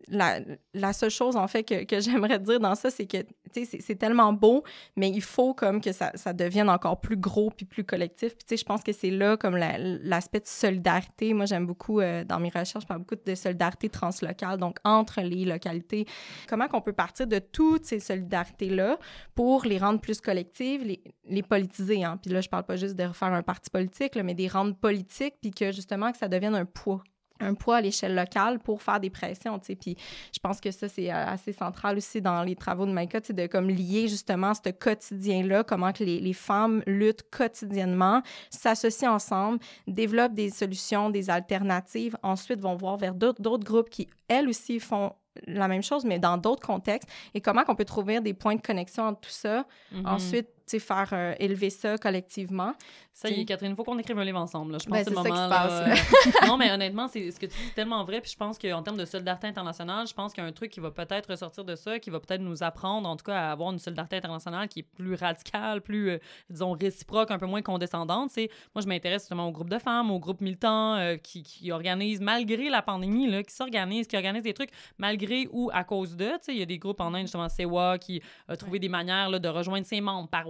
la, seule chose, en fait, que, que j'aimerais dire dans ça, c'est que, tu sais, c'est tellement beau, mais il faut comme que ça, ça devienne encore plus gros puis plus collectif. Puis, tu sais, je pense que c'est là, comme l'aspect de solidarité. Moi, j'aime beaucoup, euh, dans mes recherches, je parle beaucoup de solidarité translocale, donc entre les localités. Comment qu'on peut partir de toutes ces solidarités-là pour les rendre plus collectives, les, les politiser, hein? Puis là, je parle pas juste de refaire un parti politique, mais des rendre politiques, puis que, justement, que ça devienne un poids un poids à l'échelle locale pour faire des pressions, tu sais. Puis je pense que ça, c'est euh, assez central aussi dans les travaux de Maïka, tu de comme lier justement ce quotidien-là, comment que les, les, femmes luttent quotidiennement, s'associent ensemble, développent des solutions, des alternatives, ensuite vont voir vers d'autres groupes qui, elles aussi, font la même chose, mais dans d'autres contextes, et comment qu'on peut trouver des points de connexion entre tout ça. Mm-hmm. Ensuite, faire euh, élever ça collectivement. Ça y est, Catherine, il faut qu'on écrive un livre ensemble. Là. Je pense ben, que c'est le moment. là, non, mais honnêtement, c'est ce que tu dis tellement vrai. Puis je pense qu'en termes de solidarité internationale, je pense qu'il y a un truc qui va peut-être ressortir de ça, qui va peut-être nous apprendre, en tout cas, à avoir une solidarité internationale qui est plus radicale, plus, euh, disons, réciproque, un peu moins condescendante. C'est, moi, je m'intéresse justement au groupe de femmes, aux groupes militants euh, qui, qui, organisent, malgré la pandémie, là, qui s'organisent, qui organisent des trucs, malgré ou à cause de. Il y a des groupes en Inde, justement, Sewa, qui a trouvé des manières là, de rejoindre ses membres par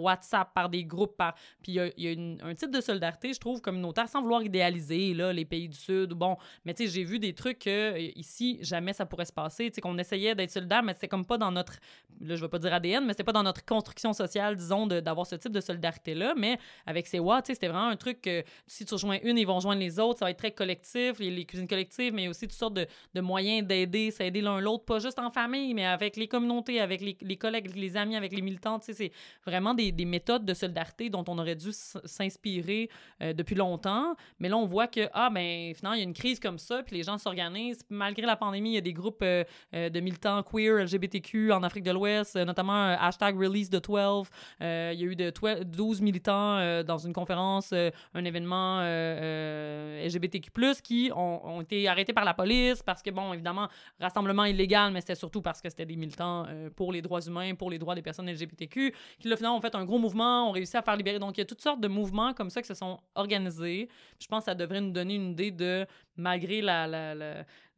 Par des groupes, par... puis il y a, un type de solidarité, je trouve, communautaire, sans vouloir idéaliser là, les pays du Sud. Bon, mais tu sais, j'ai vu des trucs que euh, ici, jamais ça pourrait se passer. Tu sais, qu'on essayait d'être solidaire, mais c'est comme pas dans notre, là, je veux pas dire ADN, mais c'est pas dans notre construction sociale, disons, d'avoir ce type de solidarité-là. Mais avec ces tu sais, c'était vraiment un truc que si tu rejoins une, ils vont rejoindre les autres. Ça va être très collectif, les, cuisines collectives, mais aussi toutes sortes de, moyens d'aider, s'aider l'un l'autre, pas juste en famille, mais avec les communautés, avec les, les collègues, les amis, avec les militants. C'est vraiment des, des méthodes de solidarité dont on aurait dû s'inspirer euh, depuis longtemps. Mais là, on voit que, ah, ben, finalement, il y a une crise comme ça, puis les gens s'organisent. Malgré la pandémie, il y a des groupes euh, euh, de militants queer, LGBTQ en Afrique de l'Ouest, notamment hashtag Release the 12. il y a eu de 12 militants dans une conférence, un événement LGBTQ, qui ont, ont, été arrêtés par la police parce que, bon, évidemment, rassemblement illégal, mais c'était surtout parce que c'était des militants pour les droits humains, pour les droits des personnes LGBTQ, qui, là, finalement, ont fait un gros mouvement ont réussi à faire libérer. Donc, il y a toutes sortes de mouvements comme ça qui se sont organisés. Je pense que ça devrait nous donner une idée de, malgré la, la,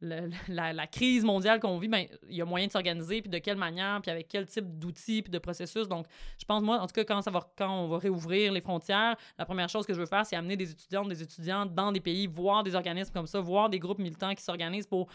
la, la, crise mondiale qu'on vit, ben, il y a moyen de s'organiser, puis de quelle manière, puis avec quel type d'outils, puis de processus. Donc, je pense, moi, en tout cas, quand, quand on va réouvrir les frontières, la première chose que je veux faire, c'est amener des étudiantes, des étudiants dans des pays, voir des organismes comme ça, voir des groupes militants qui s'organisent pour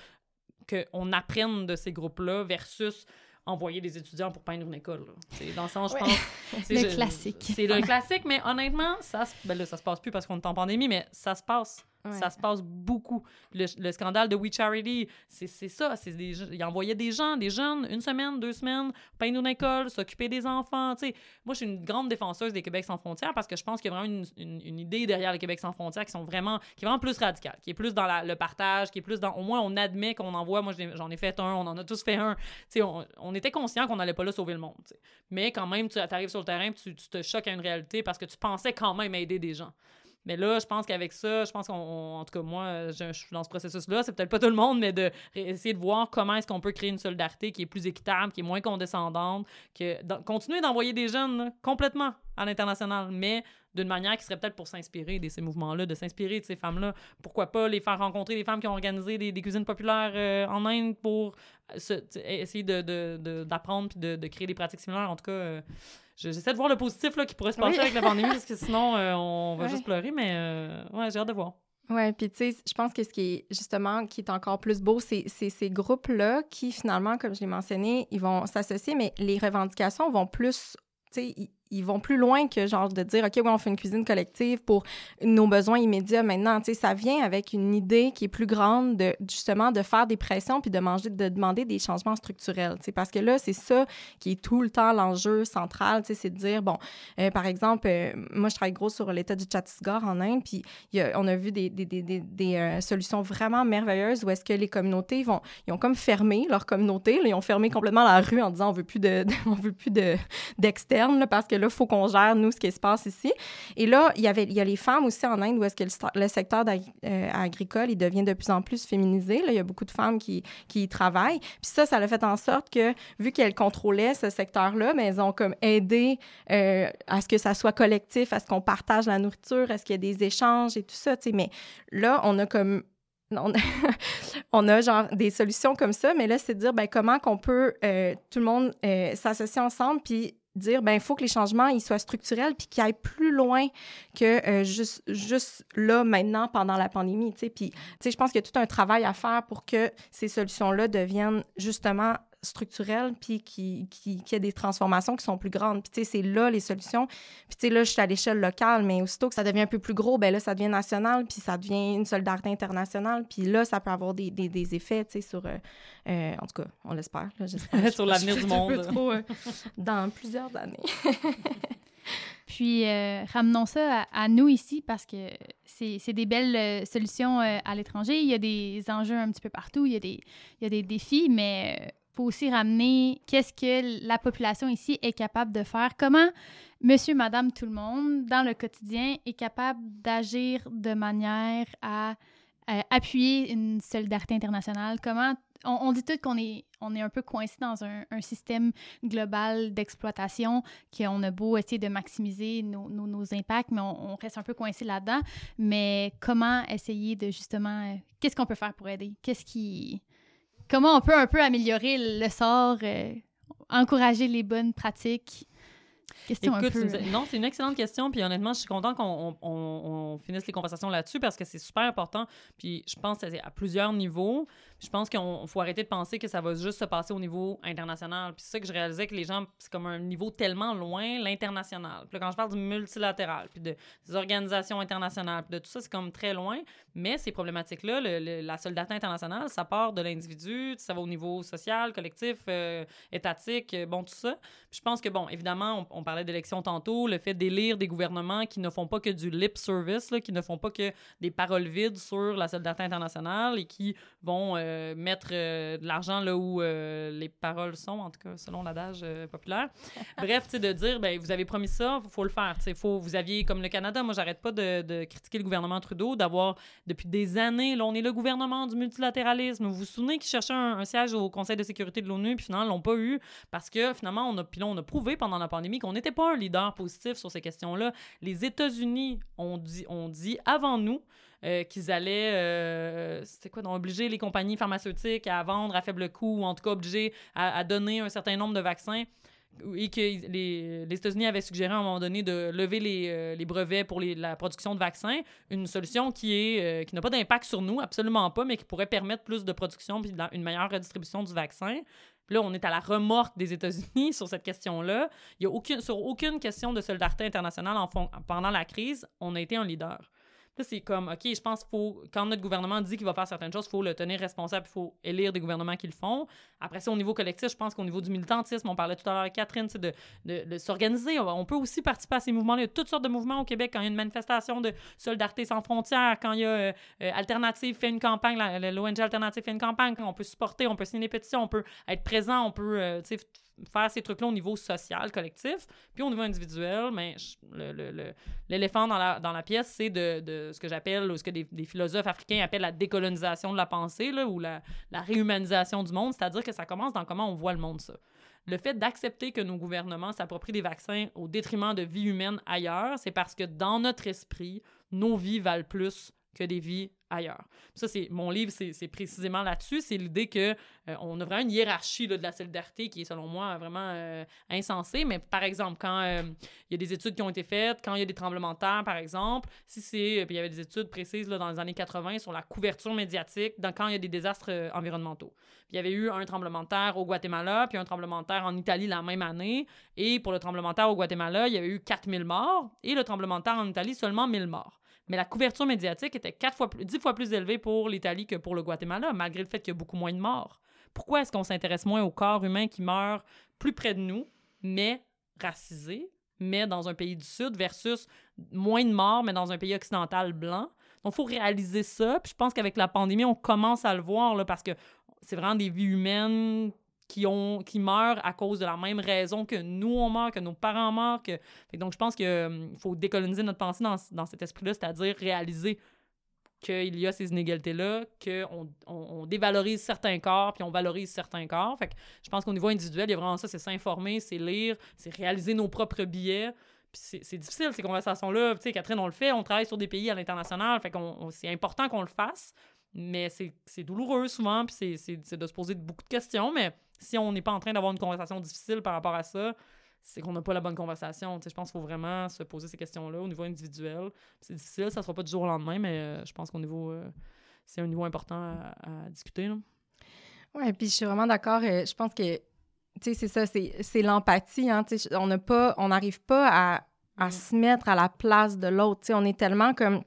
qu'on apprenne de ces groupes-là versus envoyer des étudiants pour peindre une école. C'est dans le sens, je pense. le classique. C'est le classique, mais honnêtement, ça, ben là, ça se passe plus parce qu'on est en pandémie, mais ça se passe. Ça se passe beaucoup. Le, scandale de We Charity, c'est ça. Des, il envoyait des gens, des jeunes, une semaine, deux semaines, peindre une école, s'occuper des enfants. sais Moi, je suis une grande défenseuse des Québec sans frontières parce que je pense qu'il y a vraiment une, idée derrière les Québec sans frontières qui sont vraiment, qui est vraiment plus radicale, qui est plus dans le partage, qui est plus dans. Au moins, on admet qu'on envoie. Moi, j'en ai fait un, on en a tous fait un. On, on, était conscient qu'on n'allait pas là sauver le monde. Mais quand même, tu arrives sur le terrain tu, tu te choques à une réalité parce que tu pensais quand même aider des gens. Mais là, je pense qu'avec ça, je pense qu'on, en tout cas, moi, je, suis dans ce processus-là. C'est peut-être pas tout le monde, mais de essayer de voir comment est-ce qu'on peut créer une solidarité qui est plus équitable, qui est moins condescendante, que continuer d'envoyer des jeunes complètement à l'international, mais d'une manière qui serait peut-être pour s'inspirer de ces mouvements-là, de s'inspirer de ces femmes-là. Pourquoi pas les faire rencontrer des femmes qui ont organisé des, cuisines populaires euh, en Inde pour essayer d'apprendre de, de, de, créer des pratiques similaires. En tout cas, euh, j'essaie de voir le positif là, qui pourrait se passer avec la pandémie parce que sinon, euh, on va juste pleurer, mais euh, ouais, j'ai hâte de voir. Oui, puis tu sais, je pense que ce qui est justement qui est encore plus beau, c'est ces groupes-là qui finalement, comme je l'ai mentionné, ils vont s'associer, mais les revendications vont plus, tu sais, ils vont plus loin que genre de dire OK, ouais, on fait une cuisine collective pour nos besoins immédiats maintenant. Tu ça vient avec une idée qui est plus grande de justement de faire des pressions puis de manger, de demander des changements structurels. Tu parce que là, c'est ça qui est tout le temps l'enjeu central. C'est de dire bon, euh, par exemple, euh, moi je travaille gros sur l'état du Chhattisgarh en Inde, puis on a vu des, des, des, des euh, solutions vraiment merveilleuses où est-ce que les communautés vont, ils ont comme fermé leur communauté, ils ont fermé complètement la rue en disant on veut plus de, veut plus de d'externes parce que là, il faut qu'on gère, nous, ce qui se passe ici. Et là, il y, il y a les femmes aussi en Inde où est-ce que le, secteur euh, agricole, il devient de plus en plus féminisé. Il y a beaucoup de femmes qui, qui y travaillent. Puis ça, ça a fait en sorte que, vu qu'elles contrôlaient ce secteur-là, mais elles ont comme aidé euh, à ce que ça soit collectif, à ce qu'on partage la nourriture, à ce qu'il y ait des échanges et tout ça, tu. Mais là, on a comme on a, on a, genre des solutions comme ça, mais là, c'est de dire ben, comment qu'on peut euh, tout le monde s'associer ensemble puis dire ben il faut que les changements ils soient structurels puis qu'ils aillent plus loin que euh, juste juste là maintenant pendant la pandémie tu sais. Puis tu sais je pense qu'il y a tout un travail à faire pour que ces solutions là deviennent justement structurelles puis qui qui qui ait des transformations qui sont plus grandes puis tu sais c'est là les solutions puis tu sais là je suis à l'échelle locale mais aussitôt que ça devient un peu plus gros ben là ça devient national puis ça devient une solidarité internationale puis là ça peut avoir des, des, des effets tu sais sur euh, euh, en tout cas, on l'espère. Sur l'avenir du monde. Euh, dans plusieurs années. Puis, euh, ramenons ça à, nous ici parce que c'est des belles solutions à l'étranger. Il y a des enjeux un petit peu partout, il y a des, il y a des défis, mais faut aussi ramener qu'est-ce que la population ici est capable de faire. Comment monsieur, madame, tout le monde, dans le quotidien, est capable d'agir de manière à appuyer une solidarité internationale. Comment on, dit tout qu'on est, on est un peu coincé dans un, système global d'exploitation, qu'on a beau essayer de maximiser nos, nos, impacts, mais on, reste un peu coincé là-dedans. Mais comment essayer de justement, euh, qu'est-ce qu'on peut faire pour aider? Qu'est-ce qui, comment on peut un peu améliorer le sort, euh, encourager les bonnes pratiques? Écoute, non, c'est une excellente question. Puis honnêtement, je suis content qu'on finisse les conversations là-dessus parce que c'est super important. Puis je pense à plusieurs niveaux. Je pense qu'il faut arrêter de penser que ça va juste se passer au niveau international. Puis c'est ça que je réalisais que les gens, c'est comme un niveau tellement loin, l'international. Puis quand je parle du multilatéral, puis de, des organisations internationales, puis de tout ça, c'est comme très loin. Mais ces problématiques-là, la solidarité internationale, ça part de l'individu, ça va au niveau social, collectif, euh, étatique, euh, bon, tout ça. Puis je pense que, bon, évidemment, on, parlait d'élections tantôt, le fait d'élire des gouvernements qui ne font pas que du lip service, là, qui ne font pas que des paroles vides sur la solidarité internationale et qui vont... Euh, euh, mettre euh, de l'argent là où euh, les paroles sont, en tout cas selon l'adage populaire. Bref, tu sais, de dire, ben vous avez promis ça, il faut le faire. Tu faut, vous aviez, comme le Canada, moi, j'arrête pas de, critiquer le gouvernement Trudeau, d'avoir, depuis des années, là, on est le gouvernement du multilatéralisme. Vous vous souvenez qu'ils cherchaient un, siège au Conseil de sécurité de l'ONU, puis finalement, ils l'ont pas eu parce que finalement, on a, puis là, on a prouvé pendant la pandémie qu'on n'était pas un leader positif sur ces questions-là. Les États-Unis ont dit, ont dit avant nous euh, qu'ils allaient, euh, c'était quoi, donc obliger les compagnies pharmaceutiques à vendre à faible coût ou en tout cas obliger à, donner un certain nombre de vaccins et que les, États-Unis avaient suggéré à un moment donné de lever les, euh, brevets pour la production de vaccins, une solution qui qui n'a pas d'impact sur nous, absolument pas, mais qui pourrait permettre plus de production puis une meilleure redistribution du vaccin. là, on est à la remorque des États-Unis sur cette question-là. Il y a sur aucune question de solidarité internationale en pendant la crise, on a été un leader c'est comme, OK, je pense qu'il faut, quand notre gouvernement dit qu'il va faire certaines choses, il faut le tenir responsable, il faut élire des gouvernements qui le font. Après ça, au niveau collectif, je pense qu'au niveau du militantisme, on parlait tout à l'heure avec Catherine, c'est de, de, s'organiser. On peut aussi participer à ces mouvements-là. Il y a toutes sortes de mouvements au Québec. Quand il y a une manifestation de solidarité sans frontières, quand il y a euh, euh, Alternative fait une campagne, l'ONG Alternative fait une campagne, on peut supporter, on peut signer des pétitions, on peut être présent, on peut, euh, faire ces trucs-là au niveau social, collectif. Puis au niveau individuel, mais l'éléphant dans la, dans la pièce, c'est de, de, ce que j'appelle, ou ce que des, philosophes africains appellent la décolonisation de la pensée, là, ou la, la réhumanisation du monde. C'est-à-dire que ça commence dans comment on voit le monde, ça. Le fait d'accepter que nos gouvernements s'approprient des vaccins au détriment de vies humaines ailleurs, c'est parce que dans notre esprit, nos vies valent plus que des vies ailleurs. Ça, c'est mon livre, c'est précisément là-dessus. C'est l'idée que euh, a vraiment une hiérarchie de la solidarité qui est, selon moi, vraiment euh, insensée. Mais par exemple, quand euh, il y a des études qui ont été faites, quand il y a des tremblements de terre, par exemple, si c'est. Puis il y avait des études précises dans les années 80 sur la couverture médiatique quand il y a des désastres environnementaux. Il y avait eu un tremblement de terre au Guatemala, puis un tremblement de terre en Italie la même année. Et pour le tremblement de terre au Guatemala, il y avait eu 4000 morts. Et le tremblement de terre en Italie, seulement 1000 morts. Mais la couverture médiatique était quatre fois plus, 10 fois plus élevée pour l'Italie que pour le Guatemala, malgré le fait qu'il y a beaucoup moins de morts. Pourquoi est-ce qu'on s'intéresse moins au corps humain qui meurt plus près de nous, mais racisé, mais dans un pays du Sud, versus moins de morts, mais dans un pays occidental blanc? Donc, il faut réaliser ça. Puis je pense qu'avec la pandémie, on commence à le voir, là, parce que c'est vraiment des vies humaines qui, ont, qui meurent à cause de la même raison que nous, on meurt, que nos parents meurent. Que... donc, je pense qu'il hum, faut décoloniser notre pensée dans, dans cet esprit-là, c'est-à-dire réaliser qu'il y a ces inégalités-là, qu'on on, dévalorise certains corps, puis on valorise certains corps. Fait que je pense qu'au niveau individuel, il y a vraiment ça, c'est s'informer, c'est lire, c'est réaliser nos propres billets. Puis c'est difficile, ces conversations-là. Tu sais, Catherine, on le fait, on travaille sur des pays à l'international, fait qu'on c'est important qu'on le fasse, mais c'est douloureux souvent, puis c'est de se poser beaucoup de questions, mais si on n'est pas en train d'avoir une conversation difficile par rapport à ça, c'est qu'on n'a pas la bonne conversation. je pense qu'il faut vraiment se poser ces questions-là au niveau individuel. C'est difficile, ça ne sera pas du jour au lendemain, mais euh, je pense qu'au niveau. Euh, c'est un niveau important à, discuter. Oui, puis je suis vraiment d'accord. Euh, je pense que, tu sais, c'est ça, c'est l'empathie. Hein, on n'arrive pas à, à mm. se mettre à la place de l'autre. On est tellement comme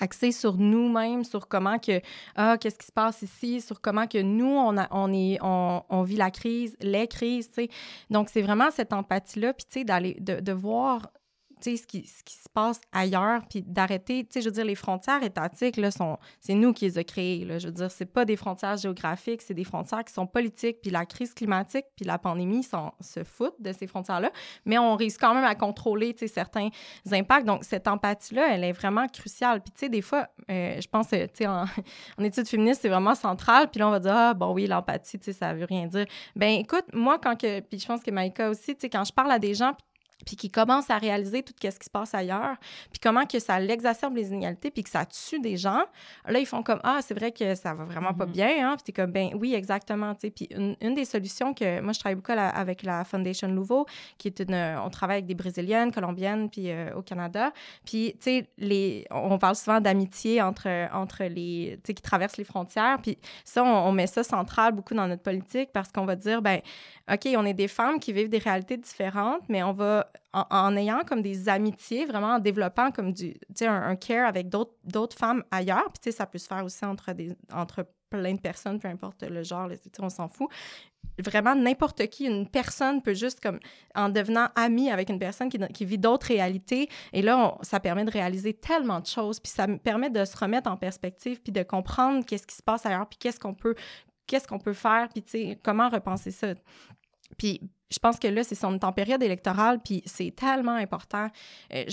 axé sur nous-mêmes, sur comment que ah qu'est-ce qui se passe ici, sur comment que nous on on est on, on, vit la crise, les crises, tu sais. Donc c'est vraiment cette empathie là, puis tu sais d'aller de, de voir ce qui, se passe ailleurs, puis d'arrêter, tu sais, je veux dire, les frontières étatiques, là, sont, c'est nous qui les avons créées, là, je veux dire, c'est pas des frontières géographiques, c'est des frontières qui sont politiques, puis la crise climatique, puis la pandémie sont, se foutent de ces frontières-là, mais on risque quand même à contrôler, tu sais, certains impacts, donc cette empathie-là, elle est vraiment cruciale, puis tu sais, des fois, euh, je pense, tu sais, en, en études féministes, c'est vraiment central, puis là, on va dire, ah, bon, oui, l'empathie, tu sais, ça veut rien dire. Ben écoute, moi, quand que, puis je pense que Maïka aussi, tu sais, quand je parle à des gens, puis qui commencent à réaliser tout ce qui se passe ailleurs, puis comment que ça l'exacerbe les inégalités, puis que ça tue des gens, là, ils font comme « Ah, c'est vrai que ça va vraiment pas mm-hmm. bien, hein? » Puis t'es comme « Ben oui, exactement, tu sais. » Puis une, des solutions que... Moi, je travaille beaucoup avec la Foundation Louveau, qui est une... On travaille avec des Brésiliennes, Colombiennes, puis euh, au Canada. Puis, tu sais, les... On parle souvent d'amitié entre, entre les... Tu sais, qui traversent les frontières, puis ça, on, met ça central beaucoup dans notre politique parce qu'on va dire « Ben, OK, on est des femmes qui vivent des réalités différentes, mais on va en, ayant comme des amitiés, vraiment en développant comme du, un, un care avec d'autres femmes ailleurs. Puis, ça peut se faire aussi entre, des, entre plein de personnes, peu importe le genre, on s'en fout. Vraiment, n'importe qui, une personne peut juste, comme, en devenant amie avec une personne qui, vit d'autres réalités, et là, ça permet de réaliser tellement de choses, puis ça me permet de se remettre en perspective, puis de comprendre qu'est-ce qui se passe ailleurs, puis qu'est-ce qu'on peut qu'est-ce qu'on peut faire, puis comment repenser ça. Puis je pense que là, c'est son en période électorale, puis c'est tellement important, euh,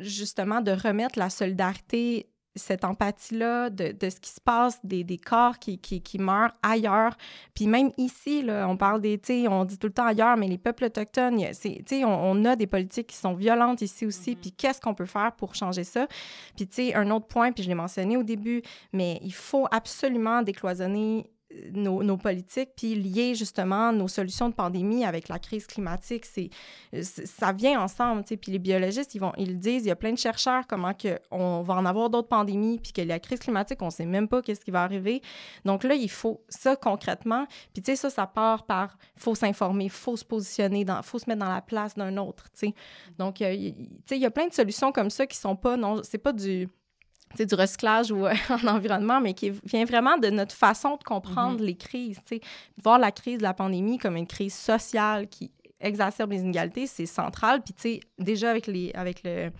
justement, de remettre la solidarité cette empathie-là de, de, ce qui se passe, des, des corps qui, qui, qui, meurent ailleurs. Puis même ici, là, on parle des, on dit tout le temps ailleurs, mais les peuples autochtones, on, on, a des politiques qui sont violentes ici aussi. Mm-hmm. Puis qu'est-ce qu'on peut faire pour changer ça? Puis tu sais, un autre point, puis je l'ai mentionné au début, mais il faut absolument décloisonner nos, politiques, puis lier justement nos solutions de pandémie avec la crise climatique, c'est, ça vient ensemble, tu sais, puis les biologistes, ils vont, ils disent, il y a plein de chercheurs, comment que on va en avoir d'autres pandémies, puis que la crise climatique, on sait même pas qu'est-ce qui va arriver. Donc là, il faut ça concrètement, puis tu sais, ça, ça part par, faut s'informer, faut se positionner, il faut se mettre dans la place d'un autre, tu sais. Donc, tu sais, il y a plein de solutions comme ça qui sont pas, non, c'est pas du du recyclage ou euh, en environnement, mais qui vient vraiment de notre façon de comprendre mm-hmm. les crises. Voir la crise de la pandémie comme une crise sociale qui exacerbe les inégalités, c'est central. Puis, tu sais, déjà avec les, avec, le,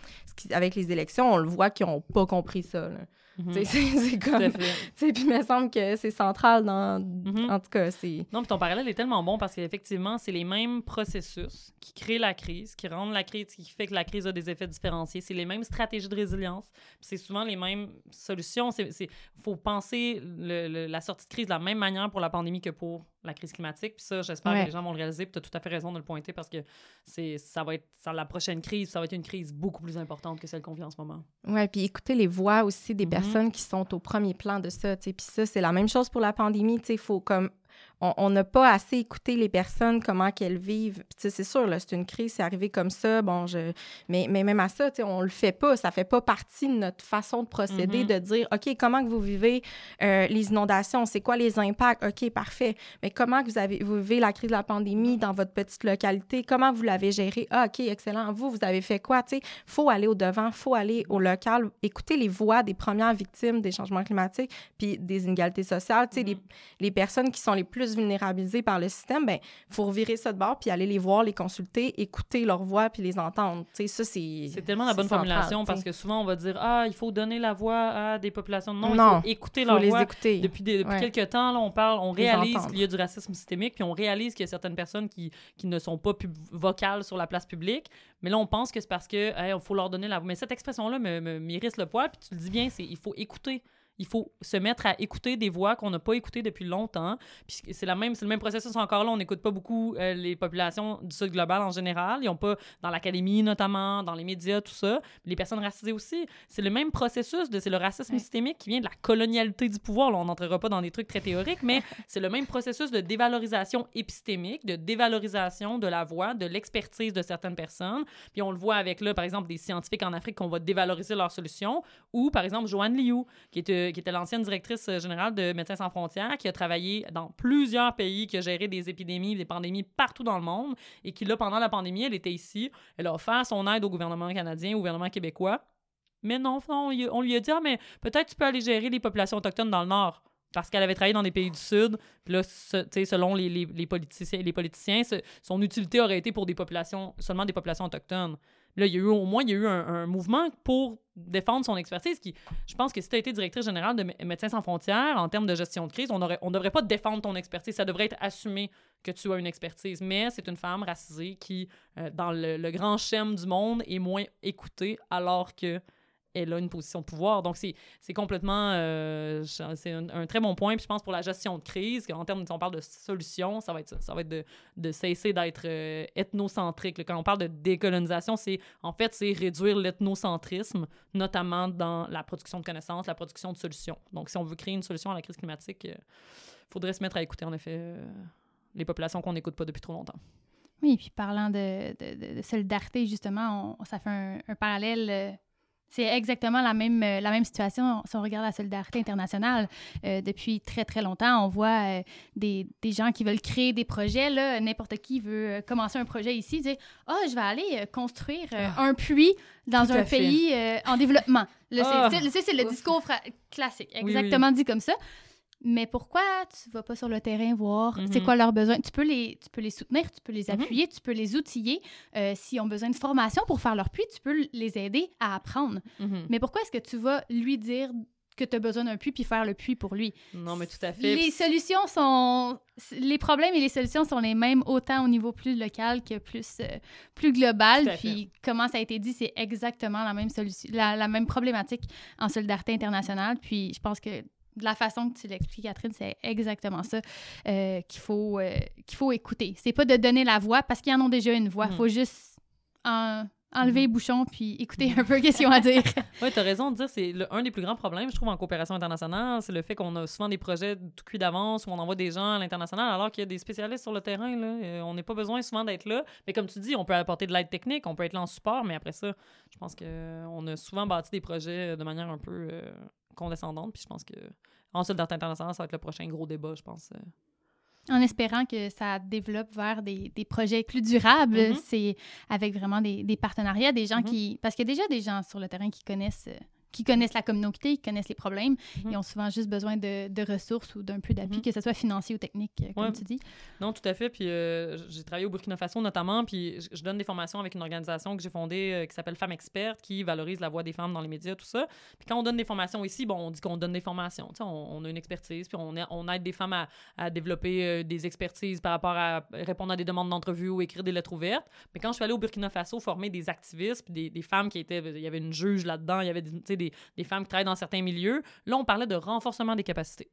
avec les élections, on le voit qu'ils n'ont pas compris ça. Mhm. C'est comme. Puis il me semble que c'est central dans. Mhm. En tout cas, c'est. Non, puis ton parallèle est tellement bon parce qu'effectivement, c'est les mêmes processus qui créent la crise, qui rendent la crise, qui fait que la crise a des effets différenciés. C'est les mêmes stratégies de résilience. c'est souvent les mêmes solutions. Il faut penser la sortie de crise de la même manière pour la pandémie que pour la crise climatique. Puis ça, j'espère que les gens vont le réaliser. Puis tu as tout à fait raison de le pointer parce que ça va être ça, la prochaine crise, ça va être une crise beaucoup plus importante que celle qu'on vit en ce moment. Oui, puis écouter les voix aussi des mm-hmm. personnes qui sont au premier plan de ça. Puis ça, c'est la même chose pour la pandémie. Il faut comme on n'a pas assez écouté les personnes, comment qu'elles vivent. C'est sûr, c'est une crise, c'est arrivé comme ça. Bon, je... mais, mais même à ça, on le fait pas. Ça fait pas partie de notre façon de procéder, mm-hmm. de dire, OK, comment que vous vivez euh, les inondations? C'est quoi les impacts? OK, parfait. Mais comment que vous, avez, vous vivez la crise de la pandémie dans votre petite localité? Comment vous l'avez géré? Ah, OK, excellent. Vous, vous avez fait quoi? Il faut aller au-devant, faut aller au local, écouter les voix des premières victimes des changements climatiques puis des inégalités sociales. les, mm-hmm. les personnes qui sont les plus vulnérabilisés par le système, ben faut revirer ça de bord puis aller les voir, les consulter, écouter leur voix puis les entendre. Ça c'est C'est tellement la bonne formulation parce que souvent on va dire ah, il faut donner la voix à des populations non, il faut écouter leur les voix. Écouter. Depuis depuis quelques temps là, on parle, on réalise qu'il y a du racisme systémique puis on réalise qu'il y a certaines personnes qui, qui ne sont pas vocales sur la place publique, mais là on pense que c'est parce que il faut leur donner la voix. Mais cette expression là me, me le poids puis tu le dis bien, c'est il faut écouter il faut se mettre à écouter des voix qu'on n'a pas écoutées depuis longtemps. Puis c'est la même, c'est le même processus encore là. On n'écoute pas beaucoup euh, les populations du Sud global en général. Ils n'ont pas dans l'académie notamment, dans les médias, tout ça. Les personnes racisées aussi. C'est le même processus de c'est le racisme systémique qui vient de la colonialité du pouvoir. Là, on n'entrera pas dans des trucs très théoriques, mais c'est le même processus de dévalorisation épistémique, de dévalorisation de la voix, de l'expertise de certaines personnes. Puis on le voit avec là, par exemple, des scientifiques en Afrique qu'on va dévaloriser leurs solutions, ou par exemple Joanne Liu, qui est qui était l'ancienne directrice euh, générale de Médecins sans frontières, qui a travaillé dans plusieurs pays, qui a géré des épidémies, des pandémies partout dans le monde, et qui, là, pendant la pandémie, elle était ici. Elle a offert son aide au gouvernement canadien, au gouvernement québécois. Mais non, on lui a dit, ah, mais peut-être tu peux aller gérer les populations autochtones dans le Nord parce qu'elle avait travaillé dans des pays du Sud. Puis là, selon les, politiciens, les politiciens, son utilité aurait été pour des populations, seulement des populations autochtones. Là, il y a eu au moins il y a eu un, mouvement pour défendre son expertise qui, je pense que si tu as été directrice générale de Médecins sans frontières, en termes de gestion de crise, on ne devrait pas défendre ton expertise. Ça devrait être assumé que tu as une expertise. Mais c'est une femme racisée qui, euh, dans le, grand schéma du monde, est moins écoutée alors que elle a une position de pouvoir. Donc, c'est complètement... Euh, c'est un, très bon point. Puis je pense pour la gestion de crise, en termes, si on parle de solution, ça va être ça. Va être de, de cesser d'être euh, ethnocentrique. Quand on parle de décolonisation, c'est en fait, c'est réduire l'ethnocentrisme, notamment dans la production de connaissances, la production de solutions. Donc, si on veut créer une solution à la crise climatique, il euh, faudrait se mettre à écouter, en effet, les populations qu'on n'écoute pas depuis trop longtemps. Oui, puis parlant de, de, solidarité, justement, ça fait un parallèle c'est exactement la même, euh, la même situation si on regarde la solidarité internationale. Euh, depuis très, très longtemps, on voit euh, des, des, gens qui veulent créer des projets. Là, n'importe qui veut commencer un projet ici, dire « Ah, oh, je vais aller construire ah. un puits dans un pays en développement. » ah. C'est le discours classique, exactement dit comme ça. Mais pourquoi tu vas pas sur le terrain voir? C'est mhm. quoi leurs besoins? Tu peux les, tu peux les soutenir, tu peux les mhm. appuyer, tu peux les outiller. Euh, S'ils ont besoin de formation pour faire leur puits, tu peux les aider à apprendre. Mhm. Mais pourquoi est-ce que tu vas lui dire que tu as besoin d'un puits puis faire le puits pour lui? Non, mais tout à fait. Les solutions sont... Les problèmes et les solutions sont les mêmes autant au niveau plus local que plus, euh, plus global. Puis, comment ça a été dit, c'est exactement la même solution, la, la même problématique en solidarité internationale. Puis, je pense que de la façon que tu l'expliques, Catherine, c'est exactement ça euh, qu'il faut, euh, qu'il faut écouter. C'est pas de donner la voix parce qu'ils en ont déjà une voix. Il mm. faut juste enlever mm-hmm. les bouchons puis écouter un peu ce qu'ils ont à dire. oui, tu as raison de dire, c'est un des plus grands problèmes, je trouve, en coopération internationale, c'est le fait qu'on a souvent des projets tout cuits d'avance où on envoie des gens à l'international alors qu'il y a des spécialistes sur le terrain. Là. Euh, on n'est pas besoin souvent d'être là. Mais comme tu dis, on peut apporter de l'aide technique, on peut être là en support, mais après ça, je pense qu'on a souvent bâti des projets de manière un peu condescendante. Puis je pense que en solidarité internationale, ça va être le prochain gros débat, je pense. Euh. En espérant que ça développe vers des, des projets plus durables, mm-hmm. c'est avec vraiment des, des, partenariats, des gens mm-hmm. qui... Parce qu'il y a déjà des gens sur le terrain qui connaissent euh, qui connaissent la communauté, qui connaissent les problèmes. Ils mhm. ont souvent juste besoin de, de ressources ou d'un peu d'appui, mhm. que ce soit financier ou technique, euh, comme tu dis. Non, tout à fait. Puis euh, j'ai travaillé au Burkina Faso notamment, puis je donne des formations avec une organisation que j'ai fondée euh, qui s'appelle Femmes Expertes, qui valorise la voix des femmes dans les médias, tout ça. Puis quand on donne des formations ici, bon, on dit qu'on donne des formations. On, on, a une expertise, puis on, on aide des femmes à, à développer des expertises par rapport à répondre à des demandes d'entrevue ou écrire des lettres ouvertes. Mais quand je suis allée au Burkina Faso former des activistes, puis des, des femmes qui étaient... Il y avait une juge là-dedans, il y avait des, des, femmes qui travaillent dans certains milieux. Là, on parlait de renforcement des capacités.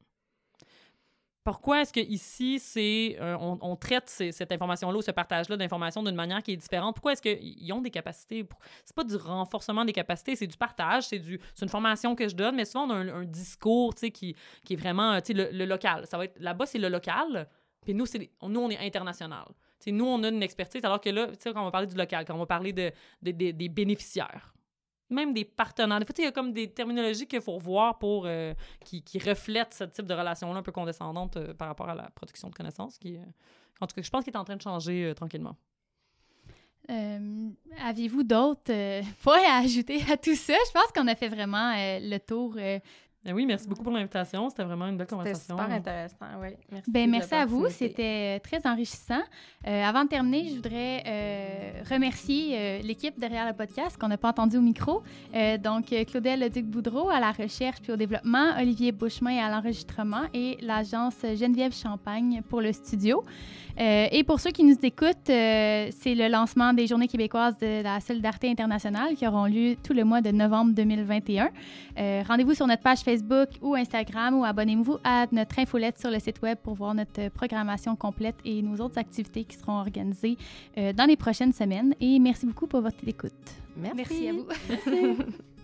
pourquoi est-ce qu'ici, c'est, euh, on, traite cette information-là ou ce partage-là d'informations d'une manière qui est différente? Pourquoi est-ce qu'ils ont des capacités? C'est pas du renforcement des capacités, c'est du partage, c'est du, une formation que je donne, mais souvent, on a un, discours qui, qui est vraiment le, le, local. Être, là-bas, c'est le local, puis nous, nous, on est international. T'sais, nous, on a une expertise, alors que là, quand on va parler du local, quand on va parler de, des bénéficiaires, même des partenaires. Des fois, il y a comme des terminologies qu'il faut revoir pour, euh, qui, qui, reflètent ce type de relation-là un peu condescendante euh, par rapport à la production de connaissances. Qui, euh, en tout cas, je pense qu'il est en train de changer tranquillement. Aviez-vous d'autres points à ajouter à tout ça? Je pense qu'on a fait vraiment le tour ben oui, merci beaucoup pour l'invitation. C'était vraiment une belle conversation. C'était super intéressant, oui. Merci. Ben, merci à vous. C'était très enrichissant. Euh, avant de terminer, je voudrais euh, remercier euh, l'équipe derrière le podcast qu'on n'a pas entendu au micro. donc, Claudel Duc-Boudreau à la recherche puis au développement, Olivier Bouchemin à l'enregistrement et l'agence Geneviève Champagne pour le studio. et pour ceux qui nous écoutent, c'est le lancement des Journées québécoises de la solidarité internationale qui auront lieu tout le mois de novembre 2021. Rendez-vous sur notre page Facebook Facebook ou Instagram ou abonnez-vous à notre infolette sur le site web pour voir notre programmation complète et nos autres activités qui seront organisées euh, dans les prochaines semaines. Et merci beaucoup pour votre écoute. Merci, merci à vous.